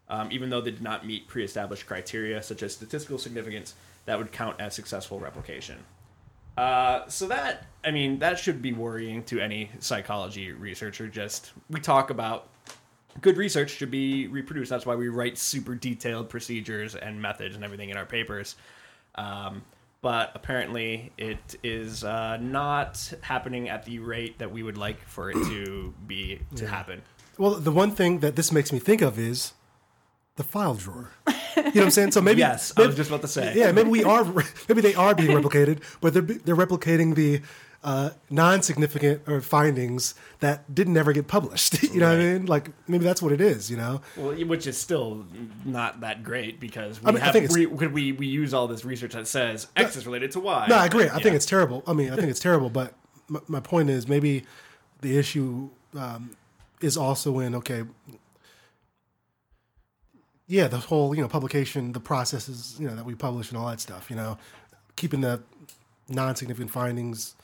Speaker 1: um, even though they did not meet pre established criteria such as statistical significance that would count as successful replication. Uh, so that, I mean, that should be worrying to any psychology researcher. Just, we talk about good research should be reproduced. That's why we write super detailed procedures and methods and everything in our papers. Um, but apparently, it is uh, not happening at the rate that we would like for it to be to happen.
Speaker 3: Well, the one thing that this makes me think of is the file drawer. You know what I'm saying? So maybe (laughs)
Speaker 1: Yes, I was just about to say.
Speaker 3: Yeah, maybe we are. (laughs) Maybe they are being replicated, but they're they're replicating the uh, non-significant or findings that didn't ever get published. (laughs) You know what I mean? Like maybe that's what it is. You know?
Speaker 1: Well, which is still not that great because we
Speaker 3: I mean,
Speaker 1: have we, could we we use all this research that says X is related to Y.
Speaker 3: No, I agree. I
Speaker 1: Yeah.
Speaker 3: think it's terrible. I mean, I think it's terrible. But my, my point is, maybe the issue um, is also in okay. Yeah, the whole you know publication, the processes you know that we publish and all that stuff. You know, keeping the non-significant findings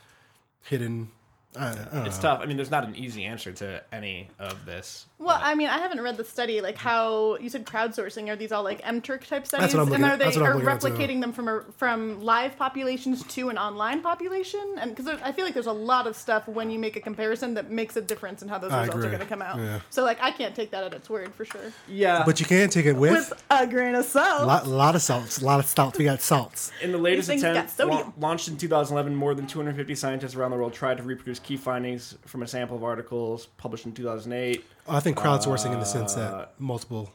Speaker 3: hidden. Uh, I, I uh.
Speaker 1: it's
Speaker 3: know.
Speaker 1: tough. I mean, there's not an easy answer to any of this.
Speaker 2: Well, I mean, I haven't read the study. Like how you said crowdsourcing. Are these all like MTurk type studies?
Speaker 3: what I'm
Speaker 2: and are
Speaker 3: at-
Speaker 2: they
Speaker 3: that's what I'm
Speaker 2: are
Speaker 3: looking at, too.
Speaker 2: replicating them from a, from live populations to an online population? And because I feel like there's a lot of stuff when you make a comparison that makes a difference in how those
Speaker 3: I
Speaker 2: results are going to come out.
Speaker 3: Yeah.
Speaker 2: So like, I can't take that at its word for sure.
Speaker 1: Yeah,
Speaker 3: But you can take it with,
Speaker 2: With a grain of salt.
Speaker 3: a lot, lot of salts, a lot of salts. We got salts.
Speaker 1: In the latest attempt, la- launched in 2011, more than 250 scientists around the world tried to reproduce key findings from a sample of articles published in 2008.
Speaker 3: I think crowdsourcing in the sense
Speaker 1: Uh,
Speaker 3: that multiple.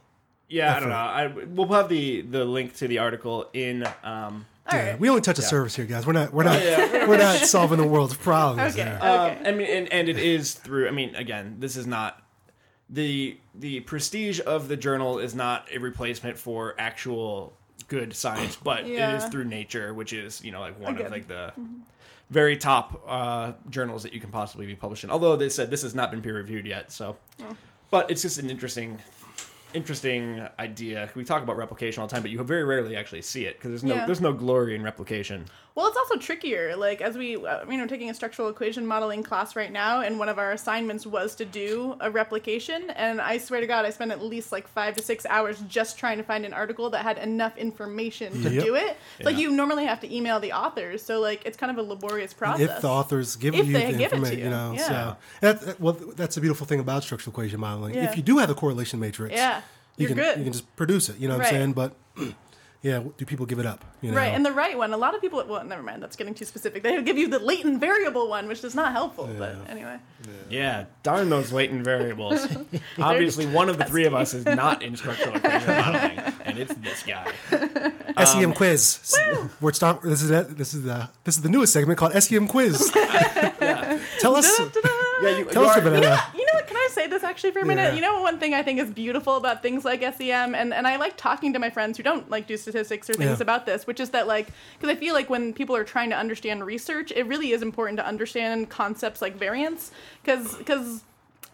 Speaker 1: Yeah, I don't know. I, we'll have the, the link to the article in. Um,
Speaker 3: Yeah,
Speaker 2: right.
Speaker 3: we only touch the surface here, guys. We're not. We're not.
Speaker 1: Yeah. (laughs)
Speaker 3: we're not solving the world's problems.
Speaker 2: Okay.
Speaker 3: there.
Speaker 1: um, I mean, and, and it is through. I mean, again, this is not the the prestige of the journal is not a replacement for actual good science, but it is through Nature, which is you know like one
Speaker 2: Again.
Speaker 1: of like the very top uh, journals that you can possibly be published in. Although they said this has not been peer reviewed yet, so. But it's just an interesting, interesting idea. We talk about replication all the time, but you very rarely actually see it because there's no
Speaker 2: Yeah.
Speaker 1: there's no glory in replication.
Speaker 2: Well, it's also trickier. Like as we, uh, you know, taking a structural equation modeling class right now, and one of our assignments was to do a replication. And I swear to God, I spent at least like five to six hours just trying to find an article that had enough information to
Speaker 3: Yep.
Speaker 2: do it. Like you normally have to email the authors, so like it's kind of a laborious process.
Speaker 3: if the authors give
Speaker 2: If
Speaker 3: you
Speaker 2: they
Speaker 3: the
Speaker 2: give it to
Speaker 3: information,
Speaker 2: you,
Speaker 3: you know.
Speaker 2: yeah.
Speaker 3: So that, that- well, that's the beautiful thing about structural equation modeling.
Speaker 2: Yeah.
Speaker 3: If you do have a correlation matrix,
Speaker 2: yeah,
Speaker 3: you
Speaker 2: you're
Speaker 3: can
Speaker 2: good.
Speaker 3: you can just produce it. You know what
Speaker 2: Right.
Speaker 3: I'm saying? But (clears throat) yeah, do people give it up? You know?
Speaker 2: Right, and the right one. A lot of people. Well, never mind. That's getting too specific. They give you the latent variable one, which is not helpful. But anyway,
Speaker 1: Yeah, darn those latent variables. (laughs) (laughs) Obviously, one of the three of us is not in structural equation (laughs) modeling, and it's this guy.
Speaker 3: SEM
Speaker 2: Um,
Speaker 3: quiz. We're start. This is it. This is the this is the newest segment called SEM quiz. Tell us.
Speaker 1: Yeah, you,
Speaker 3: Tell
Speaker 1: you
Speaker 3: us
Speaker 1: are-
Speaker 3: about
Speaker 2: You know, you know what? Can I say this actually for a minute?
Speaker 3: Yeah.
Speaker 2: You know, one thing I think is beautiful about things like SEM, and, and I like talking to my friends who don't like do statistics or things
Speaker 3: Yeah.
Speaker 2: about this, which is that like because I feel like when people are trying to understand research, it really is important to understand concepts like variance, because because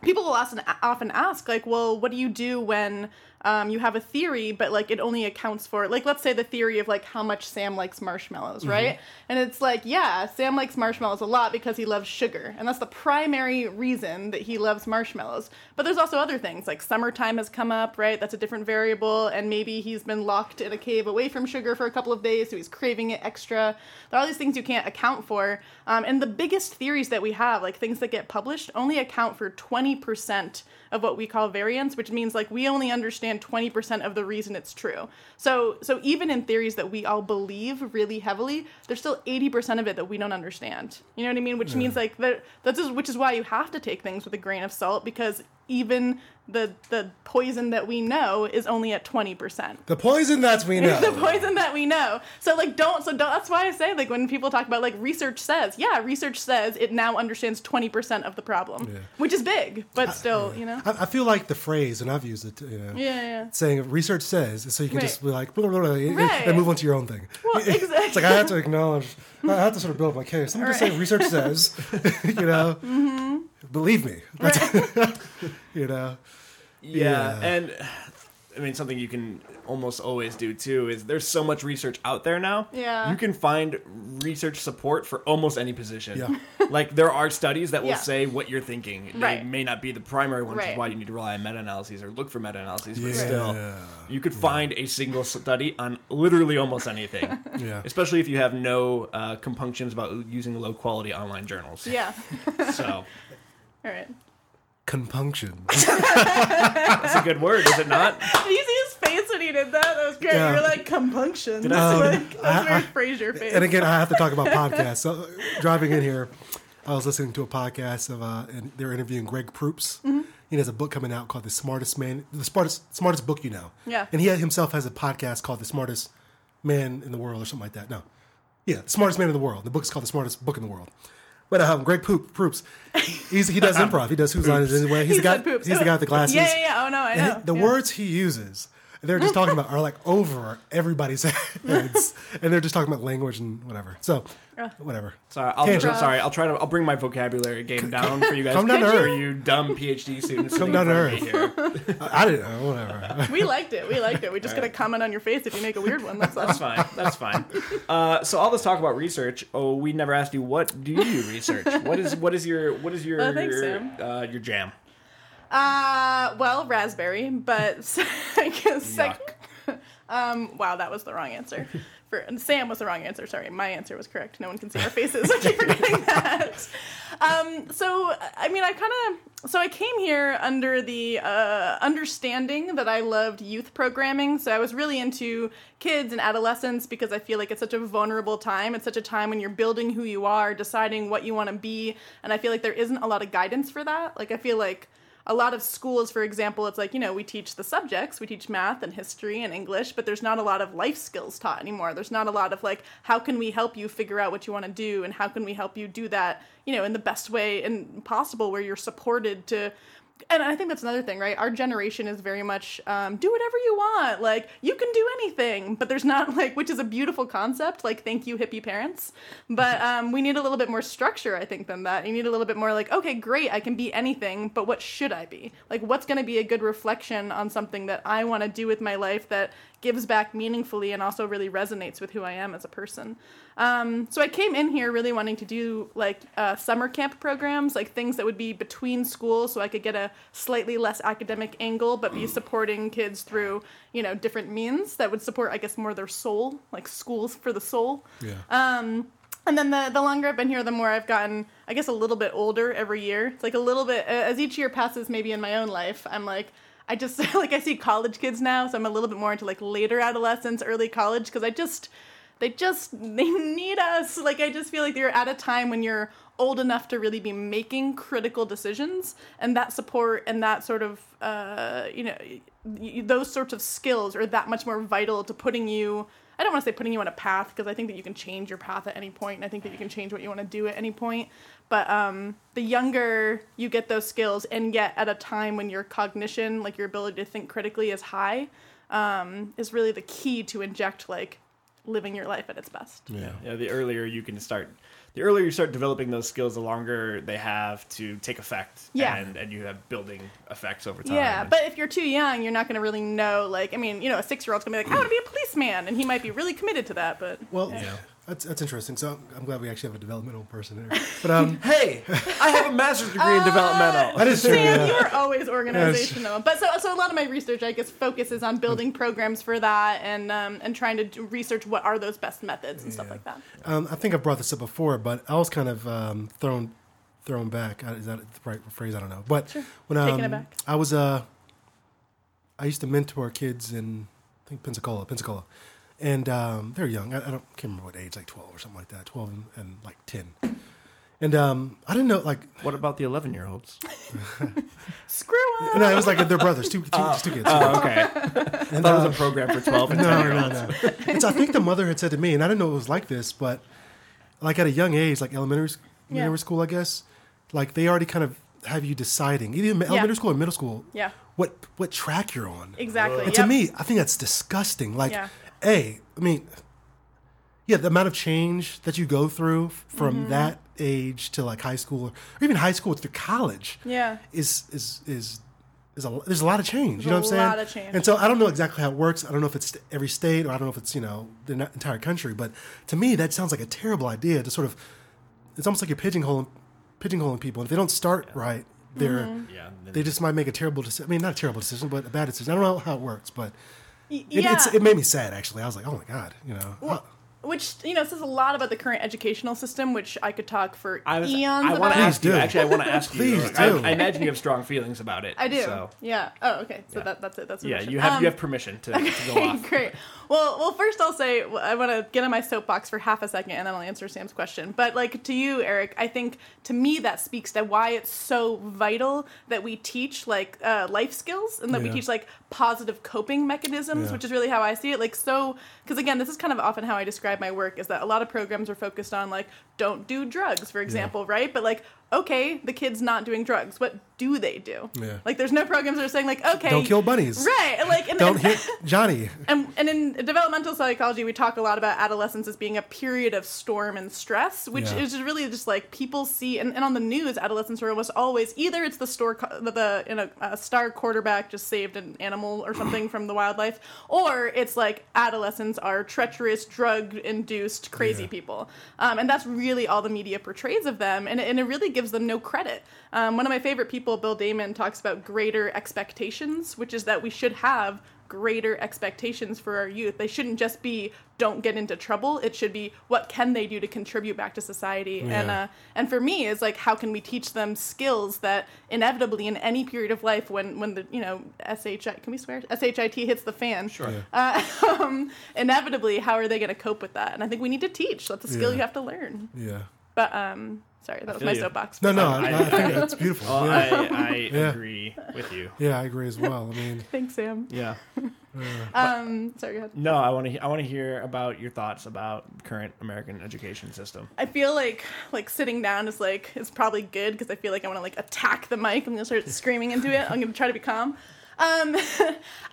Speaker 2: people will often often ask like well what do you do when um, you have a theory, but like it only accounts for like let's say the theory of like how much Sam likes marshmallows, right? And it's like yeah, Sam likes marshmallows a lot because he loves sugar, and that's the primary reason that he loves marshmallows. But there's also other things like summertime has come up, right? That's a different variable, and maybe he's been locked in a cave away from sugar for a couple of days, so he's craving it extra. There are all these things you can't account for, um, and the biggest theories that we have, like things that get published, only account for twenty percent of what we call variance, which means like we only understand 20% of the reason it's true. So so even in theories that we all believe really heavily, there's still 80% of it that we don't understand. You know what I mean? Which means like that that's just, which is why you have to take things with a grain of salt because even the the poison that we know is only at 20%.
Speaker 3: The poison that we (laughs) know.
Speaker 2: the poison that we know. So like don't so don't, that's why I say like when people talk about like research says, yeah, research says it now understands 20% of the problem,
Speaker 3: Yeah.
Speaker 2: which is big, but still, you know.
Speaker 3: I, I feel like the phrase, and I've used it, you know,
Speaker 2: Yeah, yeah.
Speaker 3: saying research says, so you can
Speaker 2: Right.
Speaker 3: just be like, blah, blah, blah, and-
Speaker 2: Right.
Speaker 3: and move on to your own thing.
Speaker 2: Well, (laughs)
Speaker 3: It's like I have to acknowledge, I have to sort of build up my case. I'm just
Speaker 2: Right.
Speaker 3: saying research says, (laughs) you know,
Speaker 2: Mm-hmm.
Speaker 3: Believe me, (laughs) That's- (laughs) you know.
Speaker 1: Yeah,
Speaker 3: Yeah.
Speaker 1: and I mean something you can almost always do too is there's so much research out there now.
Speaker 2: Yeah.
Speaker 1: You can find research support for almost any position.
Speaker 3: Yeah. (laughs)
Speaker 1: like there are studies that will
Speaker 2: Yeah.
Speaker 1: say what you're thinking. They
Speaker 2: Right.
Speaker 1: may not be the primary one, which
Speaker 2: Right.
Speaker 1: is why you need to rely on meta-analyses or look for meta-analyses, but
Speaker 3: Yeah.
Speaker 1: still you could find a single study on literally almost anything.
Speaker 3: Yeah.
Speaker 1: Especially if you have no uh, compunctions about using low quality online journals.
Speaker 2: Yeah.
Speaker 1: So
Speaker 2: All right.
Speaker 3: Compunction. (laughs)
Speaker 1: that's a good word, is it not?
Speaker 2: Did you see his face when he did that? That was great.
Speaker 3: Yeah.
Speaker 2: You were like compunction.
Speaker 1: I-
Speaker 2: That's like that's
Speaker 3: I- I-
Speaker 2: very Frasier face.
Speaker 3: and again, I have to talk about (laughs) podcasts. So driving in here, I was listening to a podcast of, uh, and they're interviewing Greg Proops.
Speaker 2: Mm-hmm.
Speaker 3: He has a book coming out called "The Smartest Man," the smartest smartest book you know.
Speaker 2: Yeah.
Speaker 3: And he himself has a podcast called "The Smartest Man in the World" or something like that. No, yeah, the smartest man in the world. The book is called "The Smartest Book in the World." But um, Greg Poop, Proops, he's, he does (laughs) improv. He does whose line is it anyway. He's
Speaker 2: He
Speaker 3: the guy. He's the guy with the glasses.
Speaker 2: Yeah, yeah, yeah. Oh no, I know.
Speaker 3: he- the
Speaker 2: Yeah.
Speaker 3: words he uses, they're just talking about, are like over everybody's (laughs) heads, and they're just talking about language and whatever. So, whatever.
Speaker 1: Sorry, I'll
Speaker 3: Tangent.
Speaker 1: sorry. I'll try to. I'll bring my vocabulary game down for you guys.
Speaker 3: Come down to
Speaker 1: for
Speaker 3: earth.
Speaker 1: you dumb PhD students.
Speaker 3: Come down to
Speaker 1: in front of me here. (laughs)
Speaker 3: I, I didn't know. Whatever. (laughs)
Speaker 2: We liked it. We liked it. We just gotta comment on your face if you make a weird one. That's all.
Speaker 1: That's fine. That's fine. Uh, so all this talk about research. Oh, we never asked you what do you research? What is what is your what is your
Speaker 2: Oh, thanks, Sam.
Speaker 1: uh, your jam?
Speaker 2: Uh, well, raspberry, but (laughs) I guess sec- um, wow, that was the wrong answer. For and Sam was the wrong answer. Sorry, my answer was correct. No one can see our faces. I keep forgetting (laughs) that. Um, so I mean, I kind of so I came here under the uh, understanding that I loved youth programming. So I was really into kids and adolescents because I feel like it's such a vulnerable time. It's such a time when you're building who you are, deciding what you want to be, and I feel like there isn't a lot of guidance for that. Like I feel like a lot of schools, for example, it's like, you know, we teach the subjects, we teach math and history and English, but there's not a lot of life skills taught anymore. There's not a lot of like, how can we help you figure out what you want to do and how can we help you do that, you know, in the best way and possible where you're supported to. And I think that's another thing, right? Our generation is very much um, do whatever you want. Like, you can do anything, but there's not, (laughs) like, which is a beautiful concept. Like, thank you, hippie parents. But (laughs) um, we need a little bit more structure, I think, than that. You need a little bit more, like, okay, great, I can be anything, but what should I be? Like, what's going to be a good reflection on something that I want to do with my life that gives back meaningfully and also really resonates with who I am as a person. Um, so I came in here really wanting to do like uh, summer camp programs, like things that would be between schools, so I could get a slightly less academic angle, but be supporting kids through you know different means that would support, I guess, more their soul, like schools for the soul.
Speaker 3: Yeah.
Speaker 2: Um, and then the the longer I've been here, the more I've gotten, I guess, a little bit older every year. It's like a little bit as each year passes, maybe in my own life, I'm like. I just (laughs) like I see college kids now, so I'm a little bit more into like later adolescence, early college, because I just they just (laughs) they need us. Like I just feel like they're at a time when you're old enough to really be making critical decisions, and that support and that sort of uh, you know those sorts of skills are that much more vital to putting you. I don't want to say putting you on a path because I think that you can change your path at any point, and I think that you can change what you want to do at any point. But um, the younger you get those skills, and yet at a time when your cognition, like your ability to think critically, is high, um, is really the key to inject like living your life at its best.
Speaker 3: Yeah.
Speaker 1: Yeah, the earlier you can start, the earlier you start developing those skills, the longer they have to take effect.
Speaker 2: Yeah.
Speaker 1: and and you have building effects over time.
Speaker 2: Yeah, but if you're too young, you're not going to really know. Like, I mean, you know, a six year old's going to be like, I want to be a policeman. And he might be really committed to that, but.
Speaker 3: Well,
Speaker 1: Yeah.
Speaker 3: That's that's interesting. So I'm glad we actually have a developmental person here. (laughs) But um,
Speaker 1: hey, I have a master's degree in (laughs) developmental.
Speaker 3: that is true.
Speaker 2: Sam,
Speaker 3: yeah.
Speaker 2: you are (laughs) always organizational. But so, so a lot of my research, I guess, focuses on building programs for that and um, and trying to do research what are those best methods and stuff like that.
Speaker 3: Um, I think I've brought this up before, but I was kind of um, thrown thrown back. Uh, Is that the right phrase? I don't know. But when um,
Speaker 2: Taken aback.
Speaker 3: I was uh, I used to mentor kids in I think Pensacola, Pensacola, and um, they're young. I, I don't can't remember what age, like twelve or something like that, twelve and, and like ten. And um, I didn't know like
Speaker 1: What about the eleven-year-olds? (laughs)
Speaker 2: Screw up.
Speaker 3: no, it was like they're brothers, two, two, just two kids.
Speaker 1: Oh, okay.
Speaker 3: And,
Speaker 1: that was
Speaker 3: uh,
Speaker 1: a program for twelve and
Speaker 3: no, no,
Speaker 1: ten-year-olds.
Speaker 3: no. (laughs) It's, I think the mother had said to me, and I didn't know it was like this, but like at a young age, like elementary,
Speaker 2: Yeah.
Speaker 3: elementary school, I guess, like they already kind of have you deciding, either in elementary school or middle school,
Speaker 2: Yeah.
Speaker 3: what what track you're on.
Speaker 2: Exactly.
Speaker 3: And to me, I think that's disgusting. Like,
Speaker 2: Yeah.
Speaker 3: A, I mean, yeah, the amount of change that you go through from
Speaker 2: Mm-hmm.
Speaker 3: that age to like high school or even high school to college
Speaker 2: Yeah.
Speaker 3: is is is is a, there's a lot of change. you know
Speaker 2: There's
Speaker 3: what I'm saying?
Speaker 2: lot of change.
Speaker 3: And so I don't know exactly how it works. I don't know if it's every state or I don't know if it's you know the entire country. But to me, that sounds like a terrible idea to sort of. It's almost like you're pigeonholing pigeonholing people. And if they don't start right, they're
Speaker 2: Mm-hmm.
Speaker 1: Yeah.
Speaker 3: they just might make a terrible decision. I mean, not a terrible decision, but a bad decision. I don't know how it works, but
Speaker 2: Y-
Speaker 3: it,
Speaker 2: yeah.
Speaker 3: it made me sad actually. I was like, oh my god, you know.
Speaker 2: Well, which you know says a lot about the current educational system, which I could talk for
Speaker 1: I was.
Speaker 2: eons
Speaker 1: I want to ask you.
Speaker 3: do.
Speaker 1: Actually, I want to ask you.
Speaker 3: Please
Speaker 1: I,
Speaker 3: do.
Speaker 1: I imagine you have strong feelings about it.
Speaker 2: I do.
Speaker 1: So,
Speaker 2: Yeah. Oh, okay. So
Speaker 1: Yeah.
Speaker 2: that, that's it. That's
Speaker 1: yeah,
Speaker 2: permission.
Speaker 1: you have
Speaker 2: Um,
Speaker 1: you have permission to, to go off.
Speaker 2: Great. Well, well, first I'll say I want to get on my soapbox for half a second, and then I'll answer Sam's question. But like to you, Eric, I think to me that speaks to why it's so vital that we teach like uh, life skills and that we teach like positive coping mechanisms,
Speaker 3: Yeah.
Speaker 2: which is really how I see it. Like so, because again, this is kind of often how I describe my work is that a lot of programs are focused on like don't do drugs, for example, right? But like okay, the kid's not doing drugs. What do they do?
Speaker 3: Yeah.
Speaker 2: Like there's no programs that are saying like okay,
Speaker 3: Don't kill bunnies.
Speaker 2: Right. and, Like and,
Speaker 3: Don't
Speaker 2: and-
Speaker 3: hit (laughs) Johnny.
Speaker 2: and, and in developmental psychology, we talk a lot about adolescence as being a period of storm and stress, which
Speaker 3: Yeah.
Speaker 2: is really just like people see, and, and on the news, adolescents are almost always either it's the store, the, the you know, a star quarterback just saved an animal or something from the wildlife, or it's like adolescents are treacherous, drug induced, crazy
Speaker 3: Yeah.
Speaker 2: people. Um, and that's really all the media portrays of them, and, and it really gives them no credit. Um, one of my favorite people, Bill Damon, talks about greater expectations, which is that we should have greater expectations for our youth. They shouldn't just be don't get into trouble. It should be what can they do to contribute back to society. And uh, and for me is like how can we teach them skills that inevitably in any period of life when when the you know shit can we swear shit hits the fan.
Speaker 1: Sure.
Speaker 2: Uh, (laughs) um, inevitably, how are they going to cope with that? And I think we need to teach. That's a skill
Speaker 3: Yeah.
Speaker 2: you have to learn.
Speaker 3: Yeah.
Speaker 2: But um, sorry, that was my
Speaker 1: you.
Speaker 2: soapbox.
Speaker 3: No, no,
Speaker 1: I-
Speaker 3: I, I (laughs) think that's beautiful.
Speaker 1: Well,
Speaker 3: yeah.
Speaker 1: I, I (laughs)
Speaker 3: Yeah.
Speaker 1: agree with you.
Speaker 3: yeah, I agree as well. I mean, (laughs)
Speaker 2: Thanks, Sam.
Speaker 1: Yeah.
Speaker 2: Um, sorry, go ahead.
Speaker 1: No, I want to. I want to hear about your thoughts about current American education system.
Speaker 2: I feel like like sitting down is like is probably good because I feel like I want to like attack the mic. I'm gonna start screaming into it. I'm gonna try to be calm. Um,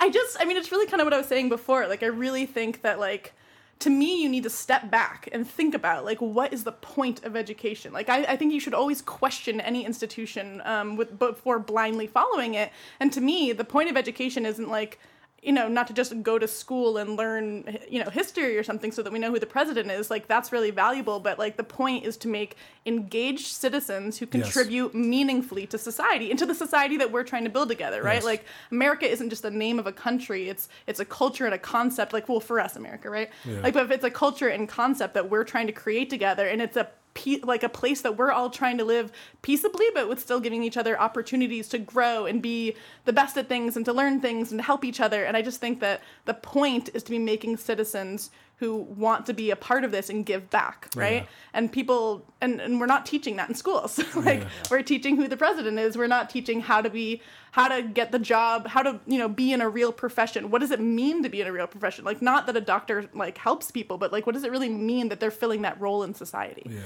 Speaker 2: I just, I mean, it's really kind of what I was saying before. Like, I really think that like to me, you need to step back and think about like what is the point of education. Like, I, I think you should always question any institution um, with before blindly following it. And to me, the point of education isn't like you know, not to just go to school and learn, you know, history or something so that we know who the president is. Like, that's really valuable. But, like, the point is to make engaged citizens who contribute meaningfully to society and to the society that we're trying to build together, right?
Speaker 3: Yes.
Speaker 2: Like, America isn't just the name of a country, it's it's a culture and a concept. Like, well, for us, America, right?
Speaker 3: Yeah.
Speaker 2: Like, but if it's a culture and concept that we're trying to create together and it's a pe- like a place that we're all trying to live peaceably, but with still giving each other opportunities to grow and be the best at things and to learn things and to help each other. And I just think that the point is to be making citizens who want to be a part of this and give back, right?
Speaker 3: Yeah.
Speaker 2: And people, and, and we're not teaching that in schools. (laughs) like
Speaker 3: Yeah.
Speaker 2: we're teaching who the president is. We're not teaching how to be, how to get the job, how to, you know, be in a real profession. What does it mean to be in a real profession? Like not that a doctor like helps people, but like what does it really mean that they're filling that role in society?
Speaker 3: yeah.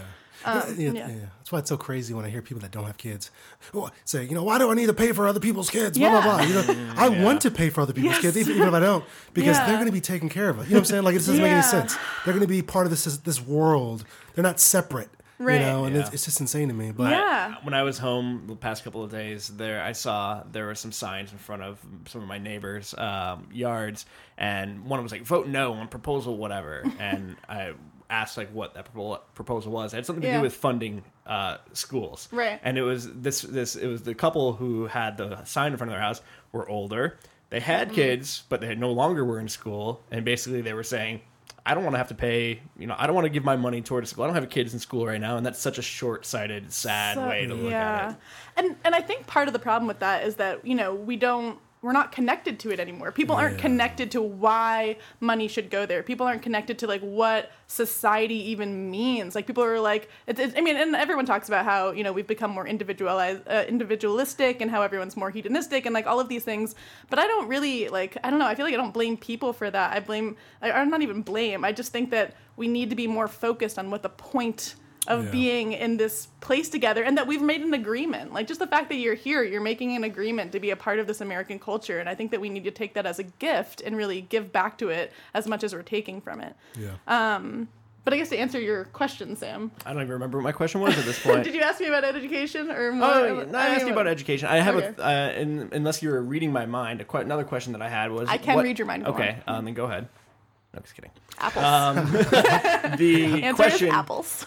Speaker 3: Yeah,
Speaker 2: yeah.
Speaker 3: yeah. That's why it's so crazy when I hear people that don't have kids say, you know, why do I need to pay for other people's kids? Blah blah
Speaker 2: Yeah.
Speaker 3: blah. You know, I want to pay for other people's
Speaker 2: Yes.
Speaker 3: kids, even, even if I don't, because
Speaker 2: Yeah.
Speaker 3: they're going to be taken care of. You know what I'm saying? Like it doesn't make any sense. They're going to be part of this this world. They're not separate.
Speaker 2: Right.
Speaker 3: You know, and
Speaker 1: Yeah.
Speaker 3: it's, it's just insane to me. But
Speaker 2: Yeah.
Speaker 1: When I was home the past couple of days, there I saw there were some signs in front of some of my neighbors' um, yards, and one was like "Vote no on proposal whatever," and I asked like what that proposal was. It had something to
Speaker 2: Yeah.
Speaker 1: do with funding uh, schools,
Speaker 2: Right.
Speaker 1: And it was this this it was the couple who had the sign in front of their house were older. They had
Speaker 2: Mm-hmm.
Speaker 1: kids, but they no longer were in school, and basically they were saying. I don't want to have to pay, you know, I don't want to give my money towards school. I don't have kids in school right now, and that's such a short-sighted, sad
Speaker 2: So-
Speaker 1: way to look at it.
Speaker 2: And and I think part of the problem with that is that, you know, we don't we're not connected to it anymore. People aren't
Speaker 3: Yeah.
Speaker 2: connected to why money should go there. People aren't connected to like what society even means. Like people are like, it, it, I mean, and everyone talks about how you know we've become more individualized, uh, individualistic, and how everyone's more hedonistic, and like all of these things. But I don't really like. I don't know. I feel like I don't blame people for that. I blame. I, I'm not even blame. I just think that we need to be more focused on what the point of
Speaker 3: Yeah.
Speaker 2: being in this place together and that we've made an agreement. Like just the fact that you're here, you're making an agreement to be a part of this American culture. And I think that we need to take that as a gift and really give back to it as much as we're taking from it.
Speaker 3: yeah.
Speaker 2: But I guess to answer your question, Sam,
Speaker 1: I don't even remember what my question was at this (laughs) point.
Speaker 2: did you ask me about education or more?
Speaker 1: Oh, no, I asked you about education. I have
Speaker 2: Okay.
Speaker 1: a, uh, in, unless you were reading my mind, a, another question that I had was
Speaker 2: I can
Speaker 1: what-
Speaker 2: read your mind,
Speaker 1: Okay, um, then go ahead. No, just kidding.
Speaker 2: apples.
Speaker 1: Um, (laughs) the
Speaker 2: Answer
Speaker 1: question.
Speaker 2: is apples.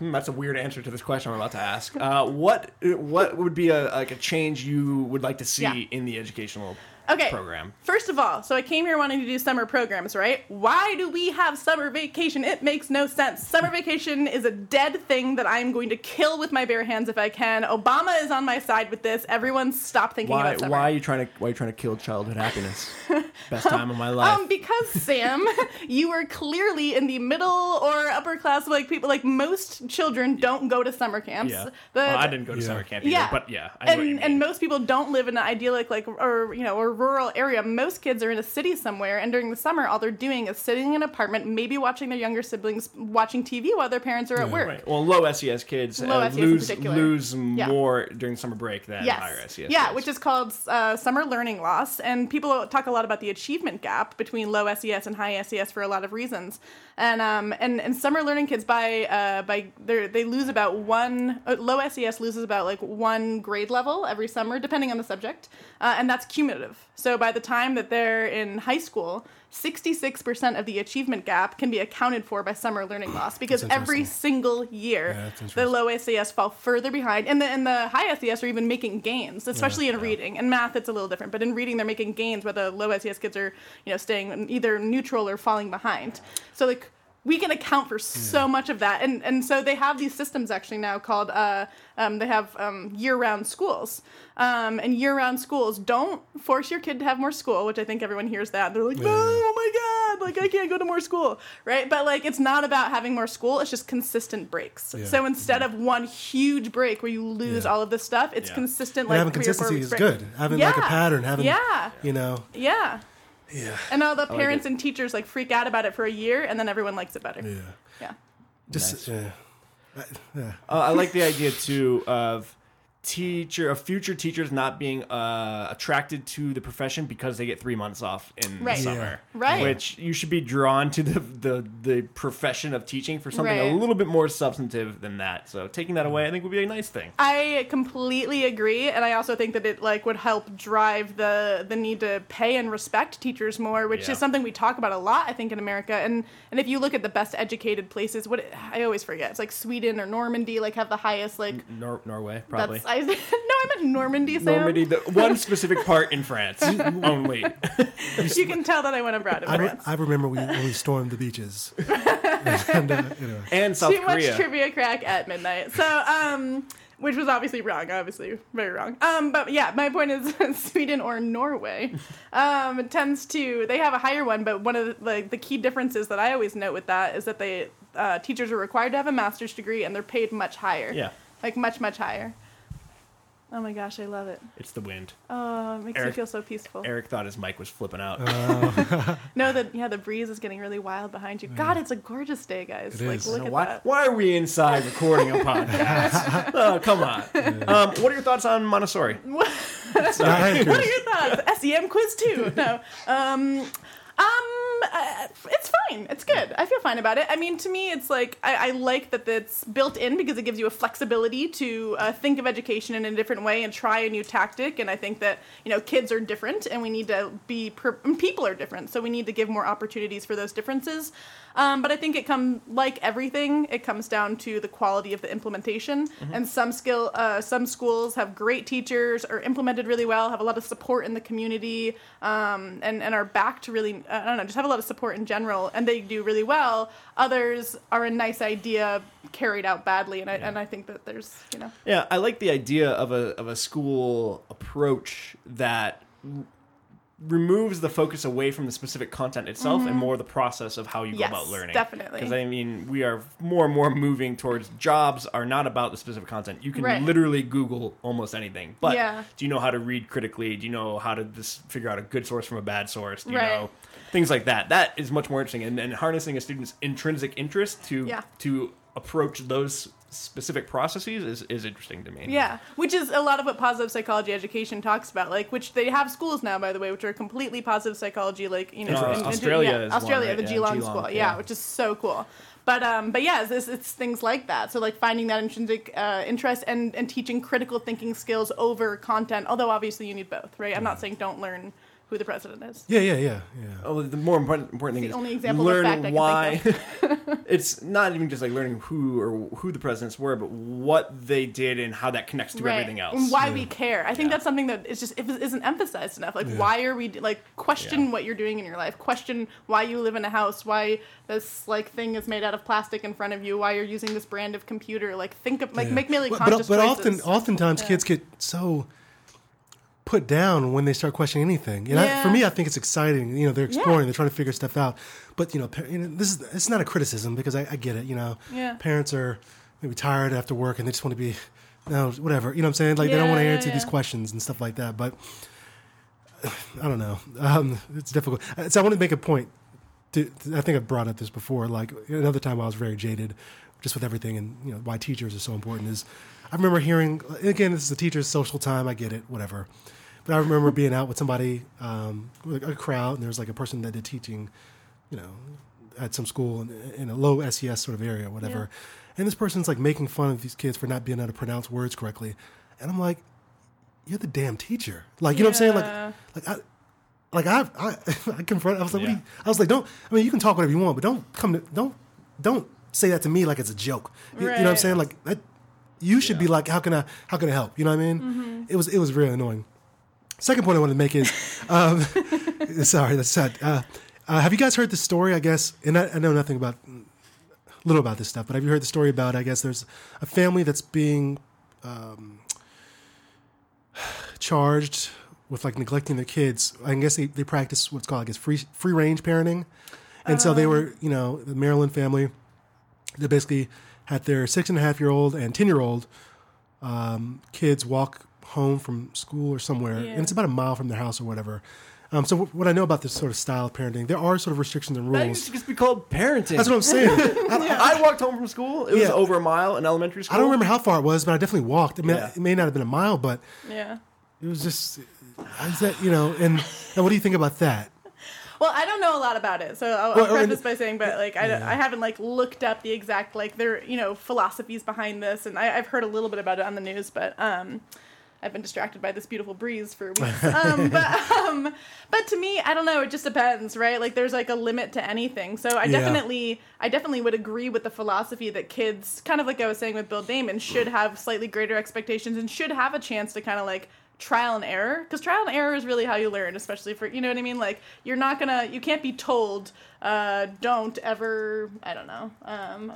Speaker 1: That's a weird answer to this question I'm about to ask. Uh, what what would be a like a change you would like to see
Speaker 2: Yeah.
Speaker 1: in the educational
Speaker 2: Okay.
Speaker 1: program?
Speaker 2: First of all, so I came here wanting to do summer programs, right? Why do we have summer vacation? It makes no sense. Summer vacation is a dead thing that I'm going to kill with my bare hands if I can. Obama is on my side with this. Everyone stop thinking
Speaker 1: Why
Speaker 2: about summer.
Speaker 1: why are you trying to why are you trying to kill childhood happiness? (laughs) Best time of my life.
Speaker 2: Um, because Sam, (laughs) you are clearly in the middle or upper class. Like people, like most children don't go to summer camps.
Speaker 1: yeah.
Speaker 2: The-
Speaker 1: well, I didn't go to
Speaker 3: Yeah.
Speaker 1: summer camp either,
Speaker 2: yeah,
Speaker 1: but yeah, I
Speaker 2: and
Speaker 1: what you mean.
Speaker 2: and most people don't live in an idyllic like or you know or rural area. Most kids are in a city somewhere, and during the summer, all they're doing is sitting in an apartment, maybe watching their younger siblings watching TV while their parents are at work.
Speaker 1: Right. Well, low SES kids
Speaker 2: Low
Speaker 1: uh,
Speaker 2: SES
Speaker 1: lose lose
Speaker 2: Yeah.
Speaker 1: more during summer break than
Speaker 2: Yes.
Speaker 1: higher SES.
Speaker 2: yeah,
Speaker 1: kids.
Speaker 2: which is called uh, summer learning loss. And people talk a lot about the achievement gap between low SES and high SES for a lot of reasons. And um, and, and summer learning kids by uh, by they they lose about one uh, low SES loses about like one grade level every summer depending on the subject, uh, and that's cumulative. So by the time that they're in high school. 66% of the achievement gap can be accounted for by summer learning loss because every single year
Speaker 3: Yeah,
Speaker 2: the low SES fall further behind, and the and the high SES are even making gains, especially in reading. And math, it's a little different, but in reading, they're making gains where the low SES kids are, you know, staying either neutral or falling behind. So like we can account for so much of that, and and so they have these systems actually now called uh, um, they have um, year-round schools, um, and year-round schools don't force your kid to have more school, which I think everyone hears that they're like, no, oh my god, like I can't go to more school, right? But like it's not about having more school; it's just consistent breaks.
Speaker 3: Yeah.
Speaker 2: So instead of one huge break where you lose
Speaker 3: Yeah.
Speaker 2: all of this stuff, it's
Speaker 1: Yeah.
Speaker 2: consistent.
Speaker 3: And
Speaker 2: Like
Speaker 3: having
Speaker 2: three or four
Speaker 3: consistency is
Speaker 2: break.
Speaker 3: good. Having like a pattern, having
Speaker 2: Yeah.
Speaker 3: you know,
Speaker 2: Yeah.
Speaker 3: Yeah,
Speaker 2: And all the
Speaker 1: like
Speaker 2: parents
Speaker 1: it.
Speaker 2: and teachers like freak out about it for a year, and then everyone likes it better.
Speaker 3: yeah.
Speaker 2: Yeah.
Speaker 3: Just yeah. I- yeah.
Speaker 1: Uh, I like the idea too of teacher of future teachers not being uh, attracted to the profession because they get three months off in
Speaker 2: Right.
Speaker 1: the
Speaker 3: Yeah.
Speaker 1: summer.
Speaker 2: Right.
Speaker 1: Which you should be drawn to the the, the profession of teaching for something a little bit more substantive than that. So taking that away, I think would be a nice thing.
Speaker 2: I completely agree, and I also think that it like would help drive the the need to pay and respect teachers more, which
Speaker 1: Yeah.
Speaker 2: is something we talk about a lot, I think, in America. And and if you look at the best educated places, what I always forget, it's like Sweden or Normandy, like have the highest like.
Speaker 1: Nor- Norway, probably.
Speaker 2: That's I, (laughs) no, I meant Normandy. Sam.
Speaker 1: Normandy, the one specific part in France (laughs) only.
Speaker 2: You can tell that I went abroad in
Speaker 3: I, re-
Speaker 2: France.
Speaker 3: I remember we, when we stormed the beaches. (laughs) and, uh, you know,
Speaker 1: And South
Speaker 2: Too
Speaker 1: Korea.
Speaker 2: much trivia crack at midnight. So, um, which was obviously wrong, obviously very wrong. Um, but yeah, my point is Sweden or Norway um, tends to they have a higher one, but one of the, like the key differences that I always note with that is that they uh, teachers are required to have a master's degree and they're paid much higher.
Speaker 1: Yeah.
Speaker 2: like much much higher. Oh my gosh, I love it.
Speaker 1: It's the wind.
Speaker 2: Oh, it makes me feel so peaceful.
Speaker 1: Eric thought his mic was flipping out. (laughs) (laughs)
Speaker 2: No, that yeah, the breeze is getting really wild behind you. God, it's a gorgeous day, guys.
Speaker 3: It
Speaker 2: like,
Speaker 3: is.
Speaker 2: look
Speaker 1: So
Speaker 2: at
Speaker 1: why,
Speaker 2: that.
Speaker 1: why are we inside recording a (laughs) podcast? oh, come on. Um, what are your thoughts on Montessori?
Speaker 3: I
Speaker 2: What are your thoughts? SEM quiz two. No. Um. Um, uh, it's fine. It's good. I feel fine about it. I mean, to me, it's like I, I like that it's built in because it gives you a flexibility to uh, think of education in a different way and try a new tactic. And I think that you know kids are different, and we need to be per- people are different, so we need to give more opportunities for those differences. Um, but I think it comes like everything, it comes down to the quality of the implementation. And some skill, uh, some schools have great teachers, are implemented really well, have a lot of support in the community, um, and and are back to really, I don't know, just have a lot of support in general, and they do really well. Others are a nice idea carried out badly, and I and I think that there's you know
Speaker 1: Yeah, I like the idea of a of a school approach that removes the focus away from the specific content itself and mm-hmm. more the process of how you
Speaker 2: Yes,
Speaker 1: go about learning.
Speaker 2: definitely.
Speaker 1: Because I mean, we are more and more moving towards jobs are not about the specific content. You can
Speaker 2: Right.
Speaker 1: literally Google almost anything. But
Speaker 2: Yeah.
Speaker 1: do you know how to read critically? Do you know how to just figure out a good source from a bad source? Do you
Speaker 2: Right.
Speaker 1: know things like that? That is much more interesting. And, and harnessing a student's intrinsic interest to
Speaker 2: Yeah.
Speaker 1: to approach those specific processes is, is interesting to me.
Speaker 2: Yeah, which is a lot of what positive psychology education talks about. Like, which they have schools now, by the way, which are completely positive psychology. Like, you know,
Speaker 1: Uh,
Speaker 2: in- in-
Speaker 1: Australia
Speaker 2: yeah,
Speaker 1: is one,
Speaker 2: Australia,
Speaker 1: right?
Speaker 2: the
Speaker 1: Yeah,
Speaker 2: Geelong,
Speaker 1: Geelong,
Speaker 2: school, yeah,
Speaker 1: yeah.
Speaker 2: which is so cool. But um, but yeah, it's, it's things like that. So like finding that intrinsic uh, interest and and teaching critical thinking skills over content. Although obviously you need both, right? I'm not saying don't learn who the president is.
Speaker 3: Yeah, yeah, yeah, yeah.
Speaker 1: Oh, the more important, important thing
Speaker 2: It's
Speaker 1: is
Speaker 2: the only example of
Speaker 1: learn
Speaker 2: fact I
Speaker 1: why.
Speaker 2: think (laughs)
Speaker 1: it's not even just like learning who or who the presidents were, but what they did and how that connects to everything else.
Speaker 2: And why we care. I think that's something that is just isn't emphasized enough. Like, why are we like question
Speaker 1: Yeah.
Speaker 2: what you're doing in your life? Question why you live in a house. Why this like thing is made out of plastic in front of you. Why you're using this brand of computer. Like, think of like
Speaker 3: Yeah.
Speaker 2: make really
Speaker 3: but,
Speaker 2: conscious
Speaker 3: but, but
Speaker 2: choices.
Speaker 3: often oftentimes
Speaker 2: Yeah.
Speaker 3: kids get so put down when they start questioning anything and I, for me i think it's exciting you know they're
Speaker 2: Yeah.
Speaker 3: exploring they're trying to figure stuff out but you know, par- you know this is it's not a criticism because i, I get it you know
Speaker 2: Yeah.
Speaker 3: parents are maybe tired after work and they just want to be no whatever you know what i'm saying like they don't want to answer
Speaker 2: yeah,
Speaker 3: these questions and stuff like that but (sighs) i don't know um, it's difficult Uh, so i want to make a point to, to- I think I've brought up this before. Like another time, I was very jaded, just with everything, and you know why teachers are so important. Is I remember hearing again, this is a teacher's social time. I get it, whatever. But I remember being out with somebody, um, with a crowd, and there was like a person that did teaching, you know, at some school in, in a low SES sort of area, or whatever. And this person's like making fun of these kids for not being able to pronounce words correctly, and I'm like, you're the damn teacher. Like you know what I'm saying? Like like I like I, I, (laughs) I confront. I was like, what
Speaker 1: Yeah.
Speaker 3: you, I was like, don't. I mean, you can talk whatever you want, but don't come to, don't, don't say that to me like it's a joke. You, you know what I'm saying? Like that, you should be like, how can I, how can I help? You know what I mean?
Speaker 2: Mm-hmm.
Speaker 3: It was, it was really annoying. Second point I wanted to make is, um, (laughs) sorry, that's sad. Uh, uh, have you guys heard the story? I guess, and I, I know nothing about, little about this stuff, but have you heard the story about? I guess there's a family that's being um, charged with like neglecting their kids. I guess they, they practice what's called I guess free free range parenting, and so they were you know the Maryland family. They basically had their six and a half year old and ten year old um, kids walk home from school or somewhere,
Speaker 2: Yeah.
Speaker 3: and it's about a mile from their house or whatever. Um, so what I know about this sort of style of parenting, there are sort of restrictions and
Speaker 1: That
Speaker 3: rules.
Speaker 1: used to just be called parenting.
Speaker 3: That's what I'm saying. (laughs) I,
Speaker 1: I walked home from school. It was over a mile in elementary school.
Speaker 3: I don't remember how far it was, but I definitely walked. I mean,
Speaker 1: Yeah.
Speaker 3: it may not have been a mile, but
Speaker 2: yeah.
Speaker 3: it was just is that you know. And, and what do you think about that?
Speaker 2: Well, I don't know a lot about it, so I'll,
Speaker 3: Well,
Speaker 2: I'll
Speaker 3: and-
Speaker 2: preface by saying, but like I, don't- I haven't like looked up the exact like their you know philosophies behind this, and I, I've heard a little bit about it on the news, but um, I've been distracted by this beautiful breeze for weeks. (laughs) Um, but um, but to me, I don't know. It just depends, right? Like there's like a limit to anything. So I
Speaker 3: Yeah.
Speaker 2: definitely, I definitely would agree with the philosophy that kids, kind of like I was saying with Bill Damon, should have slightly greater expectations and should have a chance to kind of like trial and error because trial and error is really how you learn especially for you know what i mean like you're not gonna you can't be told uh don't ever i don't know um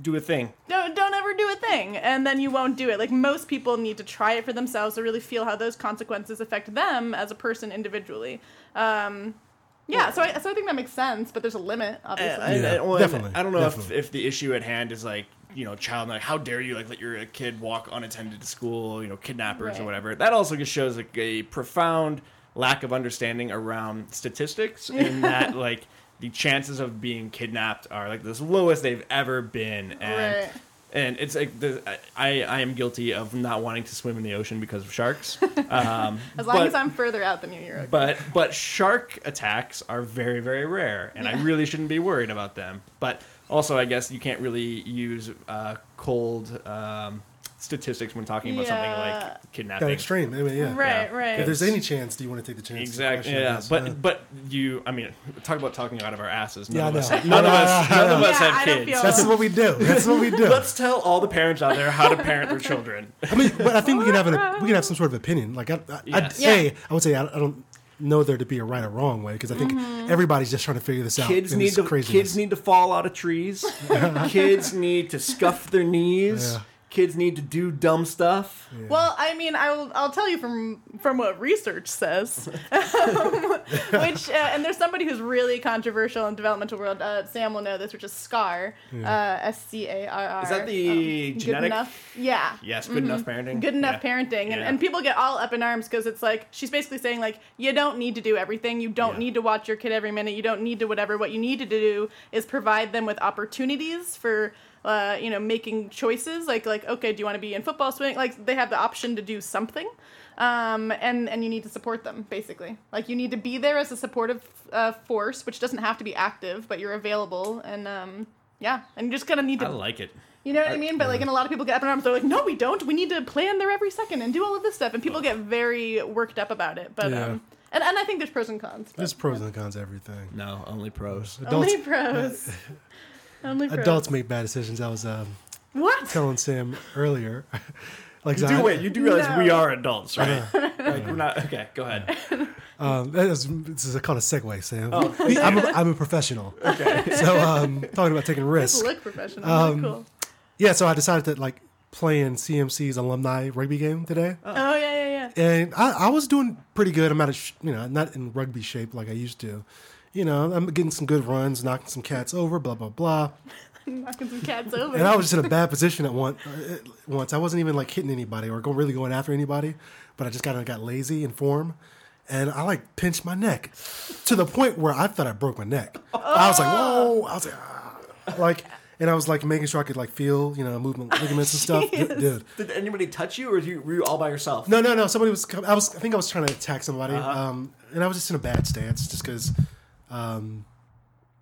Speaker 1: Do a thing.
Speaker 2: don't don't ever do a thing and then you won't do it like most people need to try it for themselves to really feel how those consequences affect them as a person individually um Yeah, so I, so I think that makes sense, but there's a limit, obviously.
Speaker 1: And-
Speaker 3: Yeah,
Speaker 1: and- well,
Speaker 3: definitely,
Speaker 1: I don't know if, if the issue at hand is like you know child like how dare you like let your kid walk unattended to school you know kidnappers
Speaker 2: Right.
Speaker 1: or whatever that also just shows like a profound lack of understanding around statistics in (laughs) that like the chances of being kidnapped are like the lowest they've ever been and
Speaker 2: Right.
Speaker 1: and it's like the, I I am guilty of not wanting to swim in the ocean because of sharks (laughs) um,
Speaker 2: as long
Speaker 1: but-
Speaker 2: as I'm further out than you, you're okay.
Speaker 1: but but shark attacks are very very rare, and I really shouldn't be worried about them. But also, I guess you can't really use uh, cold um, statistics when talking about something
Speaker 2: Yeah.
Speaker 1: like
Speaker 3: That
Speaker 1: kidnapping.
Speaker 3: extreme. I mean, yeah.
Speaker 2: right,
Speaker 1: yeah.
Speaker 2: right.
Speaker 3: If there's any chance, do you want to take the chance?
Speaker 1: Exactly.
Speaker 3: Question,
Speaker 1: Yeah,
Speaker 3: yes.
Speaker 1: but
Speaker 3: Uh,
Speaker 1: but you, I mean, talk about talking out of our asses. None
Speaker 3: Yeah, I
Speaker 1: of us,
Speaker 3: know.
Speaker 1: none of us, none of us
Speaker 2: Yeah,
Speaker 1: have
Speaker 2: I don't
Speaker 1: kids.
Speaker 2: feel-
Speaker 3: that's what we do. That's what we do.
Speaker 1: Let's tell all the parents out there how to parent their children.
Speaker 3: I mean, but I think we can have an, we can have some sort of opinion. Like, I, I,
Speaker 1: Yes.
Speaker 3: I'd, a, I would say I, I don't know there to be a right or wrong way because I think everybody's just trying to figure this out.
Speaker 1: Kids
Speaker 3: in
Speaker 1: need
Speaker 3: this
Speaker 1: to
Speaker 3: craziness.
Speaker 1: kids need to fall out of trees. (laughs) kids need to scuff their knees.
Speaker 3: Yeah.
Speaker 1: Kids need to do dumb stuff.
Speaker 2: Well, I mean, I'll I'll tell you from from what research says, (laughs) which uh, and there's somebody who's really controversial in the developmental world. Uh, Sam will know this, which is SCAR, uh, S C A R R.
Speaker 1: Is that the
Speaker 2: Good
Speaker 1: genetic-
Speaker 2: enough? Yeah.
Speaker 1: Yes, good enough parenting.
Speaker 2: Good enough
Speaker 1: Yeah.
Speaker 2: parenting, and,
Speaker 1: Yeah.
Speaker 2: and people get all up in arms because it's like she's basically saying like you don't need to do everything, you don't
Speaker 1: Yeah.
Speaker 2: need to watch your kid every minute, you don't need to whatever. What you need to do is provide them with opportunities for uh, you know making choices. Like like okay, do you want to be in football, swimming? Like they have the option to do something, um, and and you need to support them basically. Like you need to be there as a supportive uh, force, which doesn't have to be active, but you're available and. Um, yeah, and you just kind of need
Speaker 1: I
Speaker 2: to
Speaker 1: like it.
Speaker 2: you know what I mean? But like, and a lot of people get up in arms. They're like, "No, we don't. We need to plan their every second and do all of this stuff." And people get very worked up about it. But
Speaker 3: Yeah.
Speaker 2: um, and and I think there's pros and cons. but-
Speaker 3: There's pros and cons everything.
Speaker 1: No, only pros.
Speaker 3: Adults,
Speaker 2: Only pros. (laughs) Only pros.
Speaker 3: adults make bad decisions. I was um,
Speaker 2: What?
Speaker 3: telling Sam earlier. (laughs) like,
Speaker 1: You
Speaker 3: I-
Speaker 1: do wait. You do realize
Speaker 2: No.
Speaker 1: we are adults, right? (laughs) like we're not. Okay, go ahead. (laughs)
Speaker 3: Um, that is, this is called a segue, Sam.
Speaker 1: Oh.
Speaker 3: I'm, a, I'm a professional.
Speaker 1: Okay.
Speaker 3: So, um, talking about taking risks.
Speaker 2: Look professional.
Speaker 3: Um,
Speaker 2: cool.
Speaker 3: Yeah, so I decided to like play in CMC's alumni rugby game today.
Speaker 2: Oh yeah, yeah, yeah.
Speaker 3: and I, I was doing pretty good. I'm not, a sh- you know, not in rugby shape like I used to. You know, I'm getting some good runs, knocking some cats over, blah blah blah. (laughs)
Speaker 2: Knocking some cats over.
Speaker 3: And I was just in a bad position at one uh, once. I wasn't even like hitting anybody or go, really going after anybody, but I just kind of got lazy in form, and I like pinched my neck to the point where I thought I broke my neck. I was like, whoa! I was like, ah. like, and I was like making sure I could like feel, you know, movement, ligaments and stuff, (laughs)
Speaker 2: Jeez.
Speaker 3: dude.
Speaker 1: Did anybody touch you, or you, were you all by yourself?
Speaker 3: No, no, no. Somebody was. I was. I think I was trying to attack somebody,
Speaker 1: Uh-huh.
Speaker 3: um, and I was just in a bad stance, just because, um,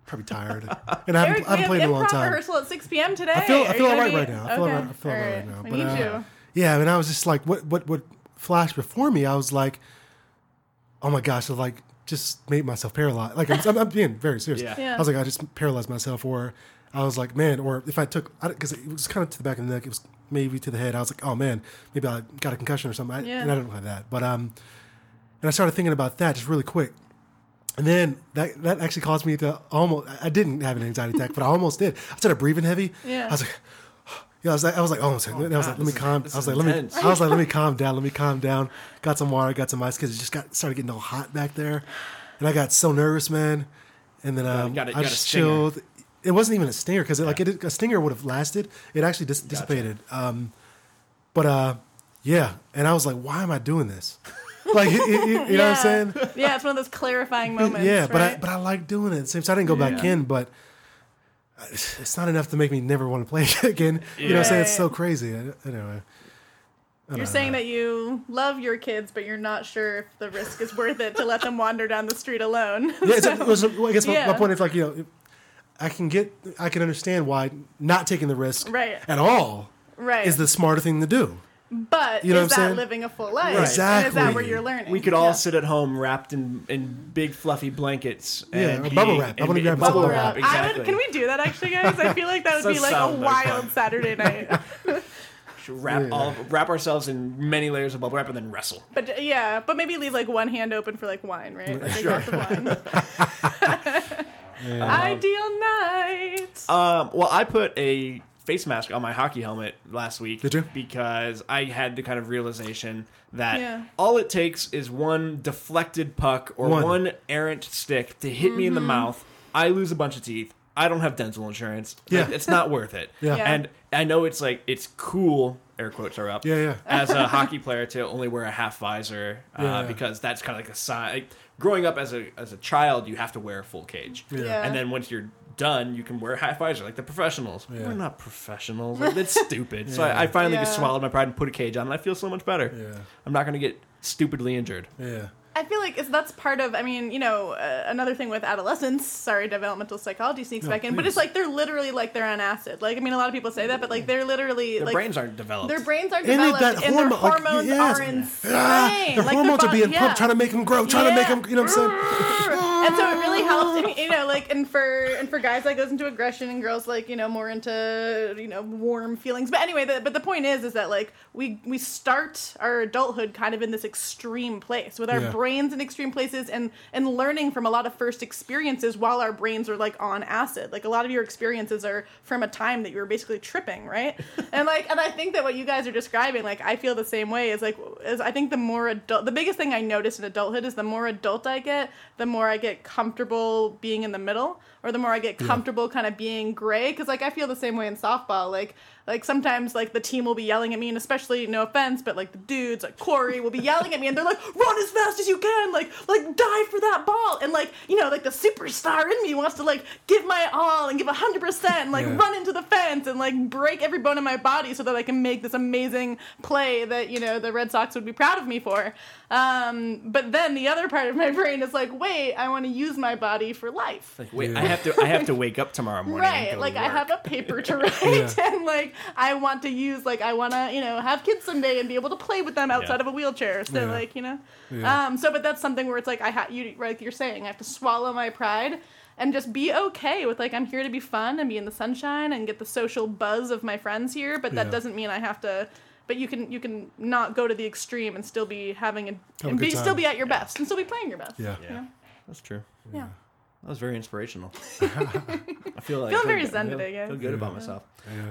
Speaker 3: probably tired, (laughs) and I haven't,
Speaker 2: Eric,
Speaker 3: I haven't
Speaker 2: have
Speaker 3: played in a long time.
Speaker 2: rehearsal at 6 p.m. today.
Speaker 3: I feel. I feel all right
Speaker 2: gonna
Speaker 3: right now. I feel
Speaker 2: okay.
Speaker 3: right. I feel all right right now.
Speaker 2: I
Speaker 3: But,
Speaker 2: need
Speaker 3: uh,
Speaker 2: you.
Speaker 3: Yeah, and I was just like, what, what, what flashed before me? I was like, oh my gosh, I like just made myself paralyzed. Like I'm, I'm being very serious.
Speaker 1: Yeah.
Speaker 2: Yeah.
Speaker 3: I was like, I just paralyzed myself, or I was like, man, or if I took, because it was kind of to the back of the neck, it was maybe to the head. I was like, oh man, maybe I got a concussion or something. I,
Speaker 2: Yeah.
Speaker 3: And I don't have that, but um, and I started thinking about that just really quick. And then that that actually caused me to almost. I didn't have an anxiety attack, but I almost did. I started breathing heavy.
Speaker 2: Yeah.
Speaker 3: I was like, (sighs) yeah, I was like, I was like, oh, I was like, I was like let me calm. I was
Speaker 1: is
Speaker 3: like, let me. I was like, let me calm down. Let me calm down. Got some water. Got some ice because it just got started getting all hot back there, and I got so nervous, man. And then um,
Speaker 1: got a-
Speaker 3: I
Speaker 1: got a
Speaker 3: just
Speaker 1: stinger.
Speaker 3: chilled. It wasn't even a stinger because like it, a stinger would have lasted. It actually dis- dissipated. Um, but uh, yeah, and I was like, why am I doing this? (laughs) Like, you, you- you know what I'm saying?
Speaker 2: Yeah, it's one of those clarifying (laughs) moments.
Speaker 3: yeah, but I but I like doing it. Same, so I didn't go back
Speaker 1: Yeah.
Speaker 3: in, but it's not enough to make me never want to play (laughs) again. You know what I'm saying? It's so
Speaker 2: Right.
Speaker 3: crazy. Anyway,
Speaker 2: You're saying that you love your kids, but you're not sure if the risk is worth it to let them wander down the street alone.
Speaker 3: yeah. It's, it I guess my,
Speaker 2: Yeah.
Speaker 3: my point is like you know, I can get, I can understand why not taking the risk
Speaker 2: Right.
Speaker 3: at all
Speaker 2: right.
Speaker 3: is the smarter thing to do.
Speaker 2: But
Speaker 3: You know
Speaker 2: is that
Speaker 3: saying?
Speaker 2: living a full life?
Speaker 1: Right.
Speaker 2: And is that where you're learning?
Speaker 1: We could all
Speaker 2: Yeah.
Speaker 1: sit at home wrapped in, in big fluffy blankets.
Speaker 3: Yeah,
Speaker 1: and be-
Speaker 3: bubble wrap. I wanna
Speaker 1: be-
Speaker 3: grab
Speaker 1: bubble
Speaker 3: bubble
Speaker 1: wrap.
Speaker 3: wrap.
Speaker 2: I
Speaker 1: Exactly.
Speaker 2: would, can we do that actually, guys? I feel like that would
Speaker 1: Does
Speaker 2: be like a wild
Speaker 1: fun.
Speaker 2: Saturday night. (laughs)
Speaker 1: Should wrap
Speaker 3: Yeah.
Speaker 1: all wrap ourselves in many layers of bubble wrap and then wrestle.
Speaker 2: But yeah, but maybe leave like one hand open for like wine, right? Like
Speaker 1: Sure.
Speaker 2: glass (laughs) of. (laughs) Ideal night.
Speaker 1: Um, well, I put a face mask on my hockey helmet last week.
Speaker 3: Did you?
Speaker 1: Because I had the kind of realization that
Speaker 2: Yeah.
Speaker 1: all it takes is one deflected puck or
Speaker 3: One.
Speaker 1: one, errant stick to hit me in
Speaker 2: Mm-hmm.
Speaker 1: the mouth. I lose a bunch of teeth. I don't have dental insurance. Like,
Speaker 3: Yeah.
Speaker 1: it's not worth it.
Speaker 3: Yeah. (laughs)
Speaker 2: Yeah.
Speaker 1: And I know it's like it's cool. Air quotes are up
Speaker 3: Yeah, yeah.
Speaker 1: as a (laughs) hockey player to only wear a half visor uh,
Speaker 3: Yeah.
Speaker 1: because that's kind of like a sign. Like, growing up as a as a child, you have to wear a full cage,
Speaker 2: Yeah.
Speaker 1: and then once you're done, you can wear a half visor like the professionals.
Speaker 3: Yeah.
Speaker 1: We're not professionals. Like, that's (laughs) stupid. So I, I finally just swallowed my pride and put a cage on, and I feel so much better.
Speaker 3: Yeah.
Speaker 1: I'm not going to get stupidly injured.
Speaker 3: Yeah.
Speaker 2: I feel like that's part of. I mean, you know, uh, another thing with adolescents. Sorry, developmental psychology sneaks
Speaker 3: No,
Speaker 2: back in, but it's like they're literally like they're on acid. Like I mean, a lot of people say that, but like they're literally like
Speaker 1: Their
Speaker 2: like
Speaker 1: brains aren't developed.
Speaker 2: their brains are
Speaker 3: And they-
Speaker 2: developed
Speaker 3: that
Speaker 2: and,
Speaker 3: hormo-
Speaker 2: their
Speaker 3: like,
Speaker 2: hormones
Speaker 3: yes.
Speaker 2: are insane.
Speaker 3: Ah, their
Speaker 2: Like,
Speaker 3: hormones are
Speaker 2: body-
Speaker 3: being
Speaker 2: yeah.
Speaker 3: pumped, trying to make them grow, trying to make them. You know what I'm saying?
Speaker 2: And so it really helps and, you know like and for and for guys that goes into aggression and girls like you know more into you know warm feelings. But anyway the, but the point is is that like we we start our adulthood kind of in this extreme place with our
Speaker 3: Yeah.
Speaker 2: brains in extreme places and and learning from a lot of first experiences while our brains are like on acid. Like a lot of your experiences are from a time that you were basically tripping right? (laughs) And like and i think that what you guys are describing like i feel the same way is like is i think the more adult the biggest thing i notice in adulthood is the more adult i get the more i get comfortable being in the middle or the more i get comfortable kind of being gray because like i feel the same way in softball like like sometimes like the team will be yelling at me and especially no offense but like the dudes like corey will be yelling at me and they're like run as fast as you can like like dive for that ball and like you know like the superstar in me wants to like give my all and give 100% and like
Speaker 3: Yeah.
Speaker 2: run into the fence and like break every bone in my body so that i can make this amazing play that you know the red sox would be proud of me for um, but then the other part of my (laughs) brain is like wait i want to use my body for life
Speaker 1: like, wait,
Speaker 3: Yeah.
Speaker 1: I have to. I have to wake up tomorrow morning.
Speaker 2: Right, like
Speaker 1: to
Speaker 2: I have a paper to (laughs) write,
Speaker 3: Yeah. (laughs)
Speaker 2: and like I want to use, like I want to, you know, have kids someday and be able to play with them outside
Speaker 1: Yeah.
Speaker 2: of a wheelchair. So
Speaker 3: Yeah.
Speaker 2: like, you know,
Speaker 3: Yeah.
Speaker 2: um, so but that's something where it's like I have you, like you're saying, I have to swallow my pride and just be okay with like I'm here to be fun and be in the sunshine and get the social buzz of my friends here. But that
Speaker 3: Yeah.
Speaker 2: doesn't mean I have to. But you can you can not go to the extreme and still be having a,
Speaker 3: Have a
Speaker 2: and
Speaker 3: good
Speaker 2: be
Speaker 3: time.
Speaker 2: still be at your best and still be playing your best.
Speaker 3: Yeah.
Speaker 1: Yeah,
Speaker 2: Yeah.
Speaker 1: that's true.
Speaker 2: Yeah.
Speaker 1: That was very inspirational. (laughs) I feel like
Speaker 2: Feeling very
Speaker 1: feel-
Speaker 2: zen
Speaker 1: feel-
Speaker 2: today, guys.
Speaker 1: Feel good about myself.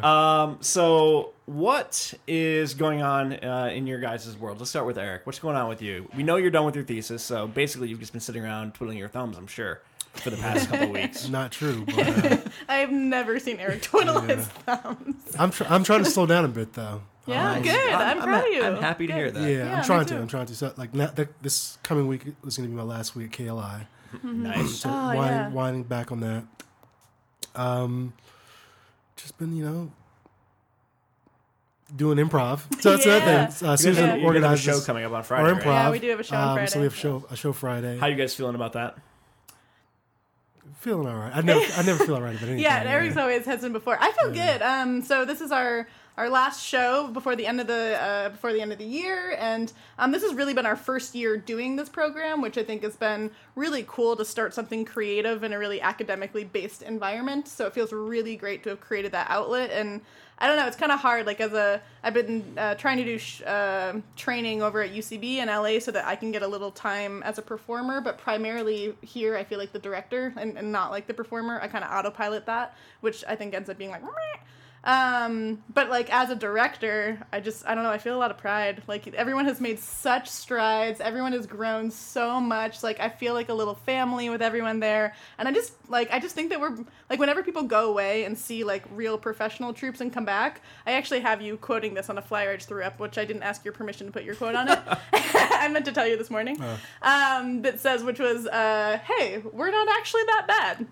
Speaker 3: Yeah.
Speaker 1: Um, so what is going on uh, in your guys' world? Let's start with Eric. What's going on with you? We know you're done with your thesis, so basically you've just been sitting around twiddling your thumbs. I'm sure for the past couple weeks. (laughs)
Speaker 3: Not true, but (laughs) uh,
Speaker 2: I have never seen Eric twiddle his thumbs.
Speaker 3: I'm tr- I'm trying to slow down a bit though.
Speaker 2: Yeah,
Speaker 3: Um,
Speaker 2: good. I'm, proud of you.
Speaker 1: I'm happy to
Speaker 2: Good.
Speaker 1: hear that.
Speaker 3: Yeah,
Speaker 2: Yeah,
Speaker 3: I'm trying to. I'm trying to. So, like na- th- this coming week was going to be my last week at KLI.
Speaker 1: Nice.
Speaker 3: So
Speaker 2: Oh,
Speaker 3: winding,
Speaker 2: yeah.
Speaker 3: winding back on that. Um, just been you know doing improv. So that's
Speaker 2: Yeah.
Speaker 3: another thing. Uh,
Speaker 1: You
Speaker 3: Susan
Speaker 1: guys have- you guys have a show coming up on
Speaker 3: our
Speaker 1: Friday.
Speaker 3: improv.
Speaker 1: Right?
Speaker 2: Yeah, we do have a show on
Speaker 3: um,
Speaker 2: Friday.
Speaker 3: So we have a show a show Friday.
Speaker 1: How you guys feeling about that?
Speaker 3: Feeling all right. I never I never feel all right about (laughs) anything.
Speaker 2: Yeah, and Eric's always has been before. I feel good. Um, so this is our our last show before the end of the uh, before the end of the year, and um, this has really been our first year doing this program, which I think has been really cool to start something creative in a really academically based environment. So it feels really great to have created that outlet, and I don't know, it's kind of hard. Like as a, I've been uh, trying to do sh- uh, training over at UCB in LA so that I can get a little time as a performer, but primarily here I feel like the director and, and not like the performer. I kind of autopilot that, which I think ends up being like. "Meh." Um, but like as a director, I just I don't know. I feel a lot of pride. Like everyone has made such strides. Everyone has grown so much. Like I feel like a little family with everyone there. And I just like I just think that we're like whenever people go away and see like real professional troupes and come back. I actually have you quoting this on a flyer I just threw up, which I didn't ask your permission to put your quote on it. (laughs) (laughs) I meant to tell you this morning. Um, that says which was uh, hey, we're not actually that bad.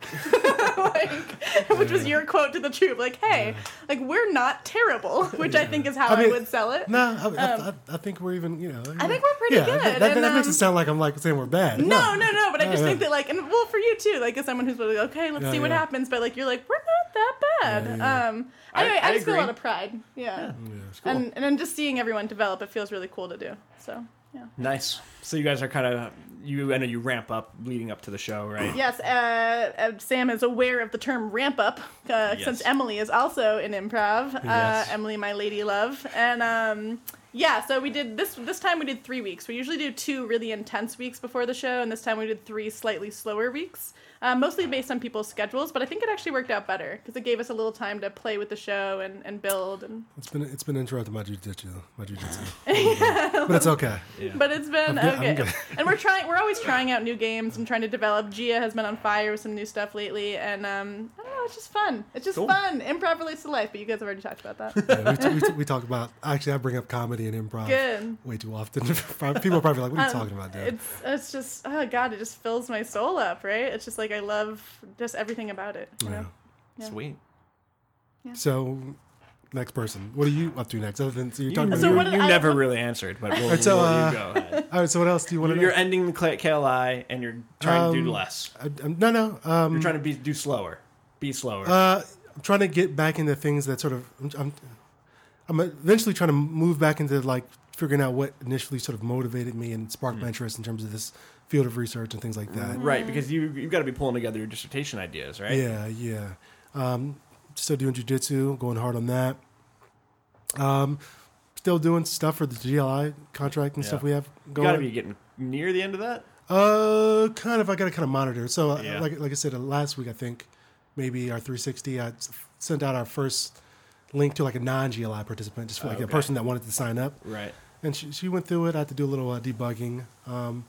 Speaker 2: (laughs) like, which was your quote to the troupe. Like hey, like we're not terrible, (laughs) which I think is how I,
Speaker 3: I
Speaker 2: would sell it.
Speaker 3: No, I, I, I, I think we're even. You know.
Speaker 2: Um, I think we're pretty
Speaker 3: yeah,
Speaker 2: good,
Speaker 3: That, that,
Speaker 2: and,
Speaker 3: that makes
Speaker 2: um,
Speaker 3: it sound like I'm like saying we're bad.
Speaker 2: No, no, no. But I just
Speaker 3: Yeah,
Speaker 2: think
Speaker 3: yeah.
Speaker 2: that like, and well, for you too, like as someone who's like, okay, let's
Speaker 3: Yeah,
Speaker 2: see what
Speaker 3: yeah.
Speaker 2: happens. But like, you're like, we're not that bad.
Speaker 3: Yeah,
Speaker 2: Um. Anyway, I,
Speaker 1: I
Speaker 2: just feel a lot of pride. Yeah.
Speaker 3: Yeah, it's cool.
Speaker 2: And and then just seeing everyone develop, it feels really cool to do. So yeah.
Speaker 1: Nice. So you guys are kind of you. I know you ramp up leading up to the show, right?
Speaker 2: Yes, uh, uh, Sam is aware of the term ramp up uh,
Speaker 1: Yes.
Speaker 2: since Emily is also in improv. Uh,
Speaker 3: Yes.
Speaker 2: Emily, my lady love, and um, Yeah, so we did this this time we did three weeks. We usually do two really intense weeks before the show, and this time we did three slightly slower weeks. Um, mostly based on people's schedules, but I think it actually worked out better because it gave us a little time to play with the show and, and build. And
Speaker 3: It's been it's been interrupting my jujitsu, my jujitsu, (laughs) but it's okay.
Speaker 1: Yeah.
Speaker 2: but it's been
Speaker 3: I'm good- I'm
Speaker 2: okay,
Speaker 3: good.
Speaker 2: and we're trying. We're always trying out new games and trying to develop. Gia has been on fire with some new stuff lately, and um, I don't know. It's just fun. It's just
Speaker 1: Cool.
Speaker 2: fun. Improv relates to life, but you guys have already talked about that.
Speaker 3: Yeah, we, we, we talk about actually I bring up comedy and improv
Speaker 2: Good.
Speaker 3: way too often. (laughs) People are probably like, "What are you
Speaker 2: Um,
Speaker 3: talking about, dude?"
Speaker 2: It's it's just oh god, it just fills my soul up, right? It's just like I love just everything about it. You
Speaker 3: Yeah.
Speaker 2: know? Yeah.
Speaker 1: Sweet.
Speaker 3: So, next person, what are you up to next? Other than so you're
Speaker 1: You,
Speaker 3: talking
Speaker 2: So
Speaker 3: about
Speaker 2: what
Speaker 1: you,
Speaker 2: did
Speaker 1: you
Speaker 2: I-
Speaker 1: never
Speaker 2: what-
Speaker 1: really answered, but we'll,
Speaker 3: Alright, so,
Speaker 1: we'll-
Speaker 3: uh,
Speaker 1: you go ahead.
Speaker 3: All right, so what else do you want to
Speaker 1: You're
Speaker 3: know?
Speaker 1: ending the KLI and you're trying to do
Speaker 3: Um,
Speaker 1: less.
Speaker 3: I, no, no. Um,
Speaker 1: You're trying to be do slower. Be slower.
Speaker 3: Uh, I'm trying to get back into things that sort of. I'm, I'm, I'm eventually trying to move back into like figuring out what initially sort of motivated me and sparked
Speaker 1: Hmm.
Speaker 3: my interest in terms of this field of research and things like that.
Speaker 1: right, because you you've got to be pulling together your dissertation ideas, right?
Speaker 3: Yeah, yeah. Um, still doing jujitsu, going hard on that. Um, still doing stuff for the GLI contract and
Speaker 1: Yeah.
Speaker 3: stuff we have going.
Speaker 1: got to be getting near the end of that.
Speaker 3: Uh, kind of. I got to kind of monitor. So, uh,
Speaker 1: Yeah.
Speaker 3: like like I said uh, last week, I think maybe our 360, I sent out our first link to like a non-GLI participant, just for like a person that wanted to sign up,
Speaker 1: Right.
Speaker 3: and she, she went through it. I had to do a little uh, debugging, um,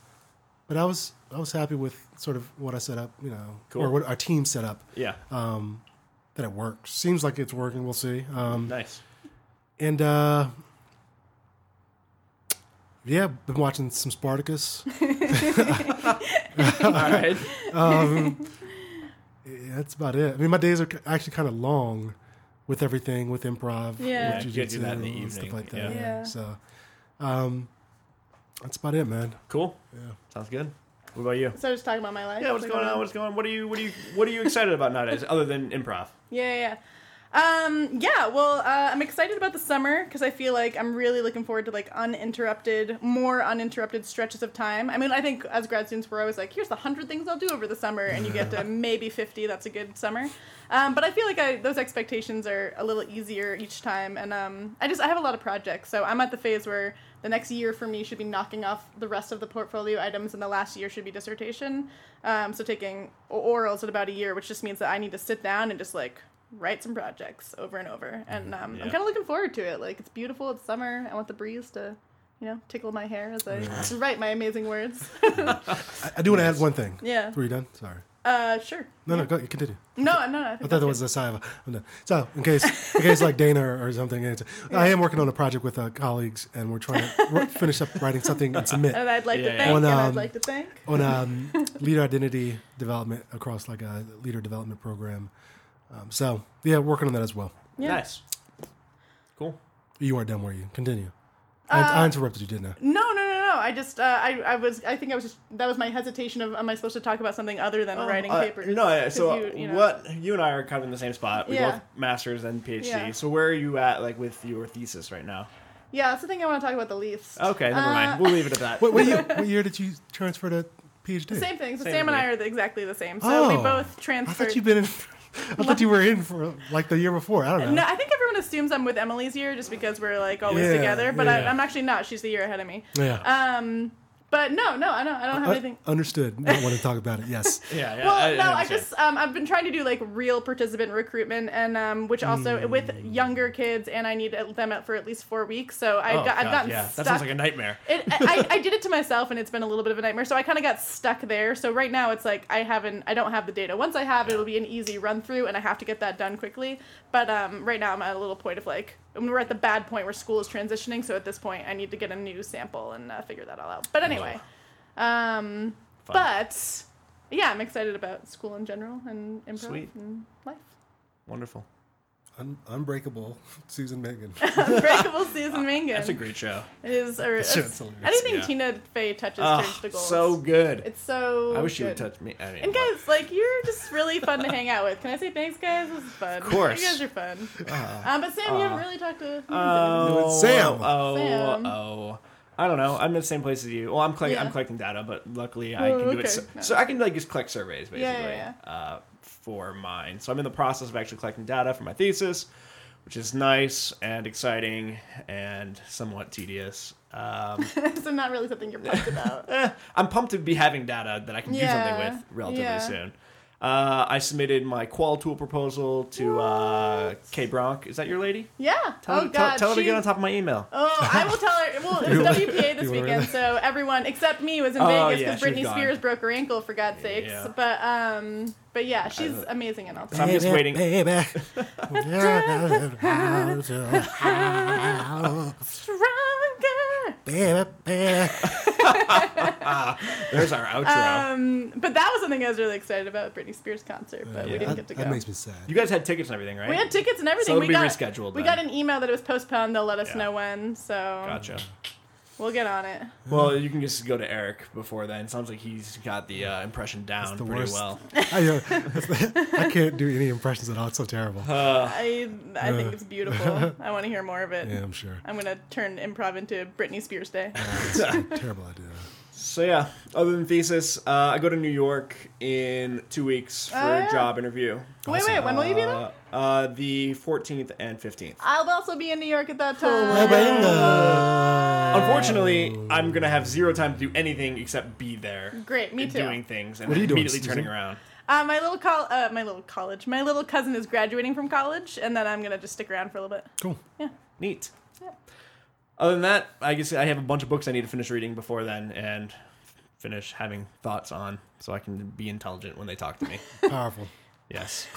Speaker 3: but I was I was happy with sort of what I set up, you know,
Speaker 1: Cool.
Speaker 3: or what our team set up.
Speaker 1: Yeah.
Speaker 3: Um, that it works. Seems like it's working. We'll see. Um,
Speaker 1: nice.
Speaker 3: and uh, yeah, been watching some Spartacus. (laughs)
Speaker 1: All right.
Speaker 3: um, yeah, that's about it. I mean, my days are actually kind of long with everything, with improv,
Speaker 2: Yeah.
Speaker 3: with
Speaker 1: Yeah, you gotta do that in the
Speaker 3: and stuff
Speaker 1: evening,
Speaker 3: like that.
Speaker 1: yeah.
Speaker 3: Yeah.
Speaker 2: Yeah.
Speaker 3: So, um, that's about it, man.
Speaker 1: Cool.
Speaker 3: Yeah.
Speaker 1: Sounds good. What about you?
Speaker 2: So I was just talking about my life.
Speaker 1: Yeah, what's
Speaker 2: Like,
Speaker 1: going on? What's going on? What are you? What are you? What are you excited about nowadays, other than improv?
Speaker 2: Yeah, yeah. yeah. Um, yeah, well, uh, I'm excited about the summer because I feel like I'm really looking forward to like uninterrupted, more uninterrupted stretches of time. I mean, I think as grad students, we're always like, here's the hundred things I'll do over the summer, and you get to (laughs) maybe 50. That's a good summer. Um, but I feel like I, those expectations are a little easier each time, and um, I just I have a lot of projects, so I'm at the phase where the next year for me should be knocking off the rest of the portfolio items, and the last year should be dissertation. Um, so taking orals at about a year, which just means that I need to sit down and just like write some projects over and over. And um,
Speaker 1: Yeah.
Speaker 2: I'm kind of looking forward to it. Like it's beautiful. It's summer. I want the breeze to, you know, tickle my hair as I (laughs) write my amazing words. (laughs) (laughs)
Speaker 3: I, I do want to add one thing.
Speaker 2: yeah.
Speaker 3: Were you done? Sorry.
Speaker 2: Uh, sure.
Speaker 3: No, no, go, continue.
Speaker 2: No, no, no. I,
Speaker 3: I thought that was a sigh of. I'm done. So, in case, in case like Dana or, or something, it's, I am working on a project with uh, colleagues, and we're trying to finish up writing something and submit.
Speaker 2: And I'd like
Speaker 1: Yeah,
Speaker 2: to thank.
Speaker 3: On,
Speaker 2: and I'd
Speaker 3: um,
Speaker 2: like to thank.
Speaker 3: on (laughs) um, leader identity development across like a leader development program. Um, so, yeah, working on that as well.
Speaker 2: Yeah.
Speaker 1: Nice. Cool.
Speaker 3: You are done, were you? Continue. I, I
Speaker 2: Uh,
Speaker 3: interrupted you, didn't I?
Speaker 2: No, no, no, no. I just, uh, I, I was, I think I was just, that was my hesitation of, am I supposed to talk about something other than writing
Speaker 1: Uh,
Speaker 2: papers?
Speaker 1: No, yeah,
Speaker 2: 'Cause
Speaker 1: so
Speaker 2: you- you know.
Speaker 1: what you and I are kind of in the same spot. We
Speaker 2: Yeah.
Speaker 1: both masters and PhD.
Speaker 2: Yeah.
Speaker 1: So where are you at, like with your thesis right now?
Speaker 2: Yeah, that's the thing I want to talk about the least.
Speaker 1: Okay, never
Speaker 2: Uh,
Speaker 1: mind. We'll leave it at that.
Speaker 3: What, what, year, (laughs) what year did you transfer to PhD?
Speaker 2: The Same thing. So
Speaker 1: Same
Speaker 2: Sam and I are the, exactly the same. So we
Speaker 3: Oh,
Speaker 2: both
Speaker 3: I
Speaker 2: transferred.
Speaker 3: thought you'd been in. (laughs) I thought you were in for like the year before. I don't know.
Speaker 2: No, I think everyone assumes I'm with Emily's year just because we're like always
Speaker 3: Yeah,
Speaker 2: together, but I,
Speaker 3: yeah.
Speaker 2: I'm actually not. She's the year ahead of me.
Speaker 3: yeah.
Speaker 2: Um, but no, no, I don't. I don't have
Speaker 3: Uh,
Speaker 2: anything.
Speaker 3: understood. Don't want to talk about it. Yes. (laughs)
Speaker 1: yeah, yeah.
Speaker 2: Well, no, I
Speaker 1: understand.
Speaker 2: just um, I've been trying to do like real participant recruitment, and um, which also
Speaker 3: Hmm.
Speaker 2: with younger kids, and I need them out for at least four weeks. So I
Speaker 1: Oh,
Speaker 2: got, I've
Speaker 1: God,
Speaker 2: gotten
Speaker 1: yeah.
Speaker 2: stuck.
Speaker 1: That sounds like a nightmare.
Speaker 2: It, I, I did it to myself, and it's been a little bit of a nightmare. So I kind of got stuck there. So right now, it's like I haven't, I don't have the data. Once I have it, it'll be an easy run through, and I have to get that done quickly. But um, right now, I'm at a little point of like, we're at the bad point where school is transitioning. So at this point, I need to get a new sample and uh, figure that all out. But anyway, um,
Speaker 1: Fun.
Speaker 2: but yeah, I'm excited about school in general and improv
Speaker 1: Sweet.
Speaker 2: and life.
Speaker 1: Wonderful.
Speaker 3: Un- unbreakable, (laughs) Susan Megan. (laughs)
Speaker 2: Unbreakable Susan Mangan. (laughs)
Speaker 1: That's a great show.
Speaker 2: It is. A,
Speaker 3: That shit's hilarious.
Speaker 2: anything
Speaker 1: Yeah.
Speaker 2: Tina Fey touches
Speaker 1: Oh,
Speaker 2: turns to gold.
Speaker 1: so good.
Speaker 2: It's so.
Speaker 1: I wish you would
Speaker 2: good.
Speaker 1: touch me. I mean,
Speaker 2: And guys, like you're just really fun to hang out with. Can I say thanks, guys? This is fun. Of
Speaker 1: course.
Speaker 2: you guys are fun.
Speaker 1: uh,
Speaker 2: Um, but Sam, you haven't really talked to.
Speaker 1: Oh,
Speaker 3: Sam.
Speaker 1: Oh,
Speaker 2: Sam.
Speaker 1: oh. I don't know. I'm in the same place as you. Well, I'm collect-
Speaker 2: Yeah.
Speaker 1: I'm collecting data, but luckily I
Speaker 2: Oh,
Speaker 1: can do it. So,
Speaker 2: No.
Speaker 1: so I can like just collect surveys basically
Speaker 2: Yeah, yeah,
Speaker 1: Uh, for mine. So I'm in the process of actually collecting data for my thesis, which is nice and exciting and somewhat tedious. Um, (laughs)
Speaker 2: so not really something you're pumped about. (laughs)
Speaker 1: eh, I'm pumped to be having data that I can do something with relatively soon. Uh, I submitted my qual tool proposal to uh, Kay Bronk. Is that your lady?
Speaker 2: Yeah.
Speaker 1: Tell,
Speaker 2: oh
Speaker 1: her,
Speaker 2: God.
Speaker 1: tell, tell her to get on top of my email.
Speaker 2: Oh, I will tell her. Well, it's (laughs) WPA this weekend,
Speaker 3: read
Speaker 2: so everyone except me was in
Speaker 1: Oh,
Speaker 2: Vegas because
Speaker 1: she was
Speaker 2: Britney
Speaker 1: gone.
Speaker 2: Spears broke her ankle for God's sakes.
Speaker 1: Yeah.
Speaker 2: But um, but yeah, she's amazing and all.
Speaker 1: So I'm just waiting.
Speaker 3: Baby. (laughs)
Speaker 2: Stronger.
Speaker 3: baby, (laughs) baby. (laughs)
Speaker 1: There's our outro.
Speaker 2: Um, but that was something I was really excited about Britney Spears concert, but we didn't
Speaker 3: That,
Speaker 2: get to go.
Speaker 3: that makes me sad.
Speaker 1: you guys had tickets and everything, right?
Speaker 2: we had tickets and everything.
Speaker 1: So it'll
Speaker 2: we
Speaker 1: be
Speaker 2: got
Speaker 1: rescheduled
Speaker 2: We
Speaker 1: then.
Speaker 2: got an email that it was postponed. They'll let us
Speaker 1: Yeah.
Speaker 2: know when. So
Speaker 1: Gotcha.
Speaker 2: We'll get on it.
Speaker 1: Well, you can just go to Eric before then. Sounds like he's got the uh, impression down
Speaker 3: the
Speaker 1: pretty
Speaker 3: worst.
Speaker 1: well. (laughs)
Speaker 3: I, uh, I can't do any impressions at all. It's so terrible.
Speaker 2: I I think it's beautiful. (laughs) I want to hear more of it.
Speaker 3: Yeah, I'm sure.
Speaker 2: I'm gonna turn improv into Britney Spears Day. (laughs)
Speaker 3: It's a terrible idea.
Speaker 1: So yeah, other than thesis, uh, I go to New York in two weeks for
Speaker 2: Oh, yeah.
Speaker 1: a job interview.
Speaker 2: Wait, wait, when will you be there?
Speaker 1: Uh, uh, the 14th and 15th.
Speaker 2: I'll also be in New York at that time.
Speaker 1: Unfortunately, I'm gonna have zero time to do anything except be there,
Speaker 2: Great, me too.
Speaker 1: doing things, and
Speaker 3: What are you doing,
Speaker 1: immediately turning
Speaker 3: Susan?
Speaker 1: around.
Speaker 2: Uh, my little col- uh, my little college, my little cousin is graduating from college, and then I'm gonna just stick around for a little bit.
Speaker 3: Cool.
Speaker 2: Yeah.
Speaker 1: Neat.
Speaker 2: Yeah.
Speaker 1: Other than that, I guess I have a bunch of books I need to finish reading before then, and finish having thoughts on, so I can be intelligent when they talk to me. (laughs)
Speaker 3: Powerful.
Speaker 1: Yes. (laughs)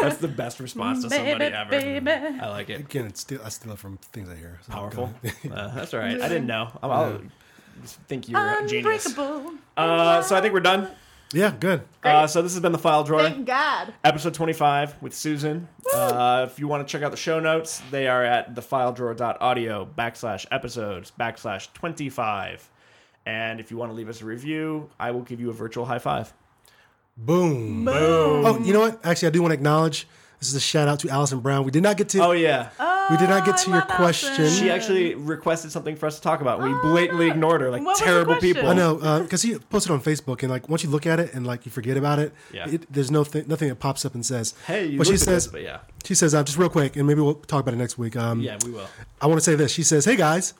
Speaker 1: That's the best response to somebody
Speaker 2: Baby,
Speaker 1: ever.
Speaker 2: baby.
Speaker 1: I like it.
Speaker 3: Again, it's still, I steal it from things I hear. So
Speaker 1: Powerful.
Speaker 3: go.
Speaker 1: Uh, that's all right. I didn't know. I'll, (laughs) I'll think you're a genius.
Speaker 2: Unbreakable.
Speaker 1: Uh, so I think we're done.
Speaker 3: Yeah, good.
Speaker 1: Uh, so this has been the file drawer.
Speaker 2: Thank God.
Speaker 1: episode 25 with Susan. Uh, if you want to check out the show notes, they are at thefiledrawer.audio backslash episodes backslash 25. And if you want to leave us a review, I will give you a virtual high five.
Speaker 3: Boom. Oh, you know what? Actually, I do want to acknowledge this is a shout out to Allison Brown. We did not get to.
Speaker 1: Oh, yeah.
Speaker 3: We did not get to your question.
Speaker 2: Allison.
Speaker 1: She actually requested something for us to talk about. and We
Speaker 2: Oh,
Speaker 1: blatantly ignored her like
Speaker 2: What was the
Speaker 1: terrible
Speaker 2: question?
Speaker 1: people.
Speaker 3: I know because he posted on Facebook, and like once you look at it and like you forget about it,
Speaker 1: Yeah.
Speaker 3: it there's no th- nothing that pops up and says.
Speaker 1: Hey, you
Speaker 3: But she
Speaker 1: looked at
Speaker 3: says,
Speaker 1: this, but yeah.
Speaker 3: she says, uh, just real quick, and maybe we'll talk about it next week. Um,
Speaker 1: Yeah, we will.
Speaker 3: I want to say this. She says, "Hey guys,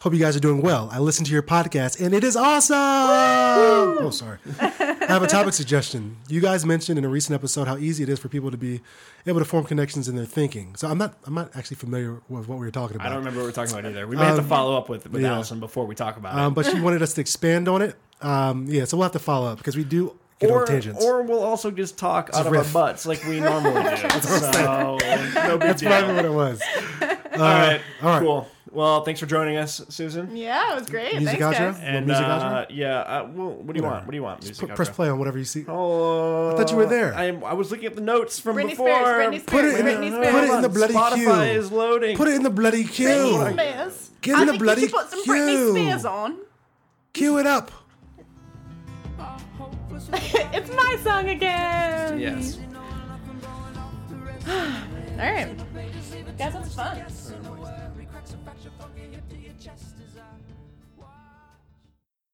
Speaker 3: hope you guys are doing well. I listened to your podcast, and it is awesome." oh, sorry. I have a topic suggestion. You guys mentioned in a recent episode how easy it is for people to be able to form connections in their thinking. So I'm not, I'm not actually familiar with what we were talking about.
Speaker 1: I don't remember what we were talking about either. We may have to follow up with, with
Speaker 3: yeah.
Speaker 1: Allison before we talk about
Speaker 3: Um,
Speaker 1: it.
Speaker 3: but she wanted us to expand on it. Um, yeah, so we'll have to follow up because we do get
Speaker 1: Or,
Speaker 3: on tangents.
Speaker 1: or we'll also just talk out of our butts like we normally do. (laughs) so, no big
Speaker 3: That's
Speaker 1: deal.
Speaker 3: probably what it was.
Speaker 1: All right.
Speaker 3: all right.
Speaker 1: Cool. Well, thanks for joining us, Susan.
Speaker 2: Yeah, it was great.
Speaker 3: Music
Speaker 2: Thanks,
Speaker 3: outro?
Speaker 2: guys.
Speaker 1: And
Speaker 3: music
Speaker 1: uh,
Speaker 3: outro?
Speaker 1: yeah, uh, well, what do you want? What do you want? Music
Speaker 3: P- press play on whatever you see.
Speaker 1: Oh,
Speaker 3: I thought you were there.
Speaker 1: I, I was looking at the notes from
Speaker 2: Britney
Speaker 1: before.
Speaker 2: Spears. Britney Spears.
Speaker 3: Put it in the-
Speaker 2: Britney
Speaker 3: put it in the bloody
Speaker 1: Spotify
Speaker 3: queue.
Speaker 1: is loading.
Speaker 3: Put it in the bloody
Speaker 2: Britney
Speaker 3: queue.
Speaker 2: Spears.
Speaker 3: Get
Speaker 2: I
Speaker 3: in the
Speaker 2: think
Speaker 3: bloody
Speaker 2: you should put some
Speaker 3: queue.
Speaker 2: Britney Spears on.
Speaker 3: Cue it up. (laughs)
Speaker 2: it's my song again.
Speaker 1: Yes. (sighs)
Speaker 2: All right. Guys, that's fun.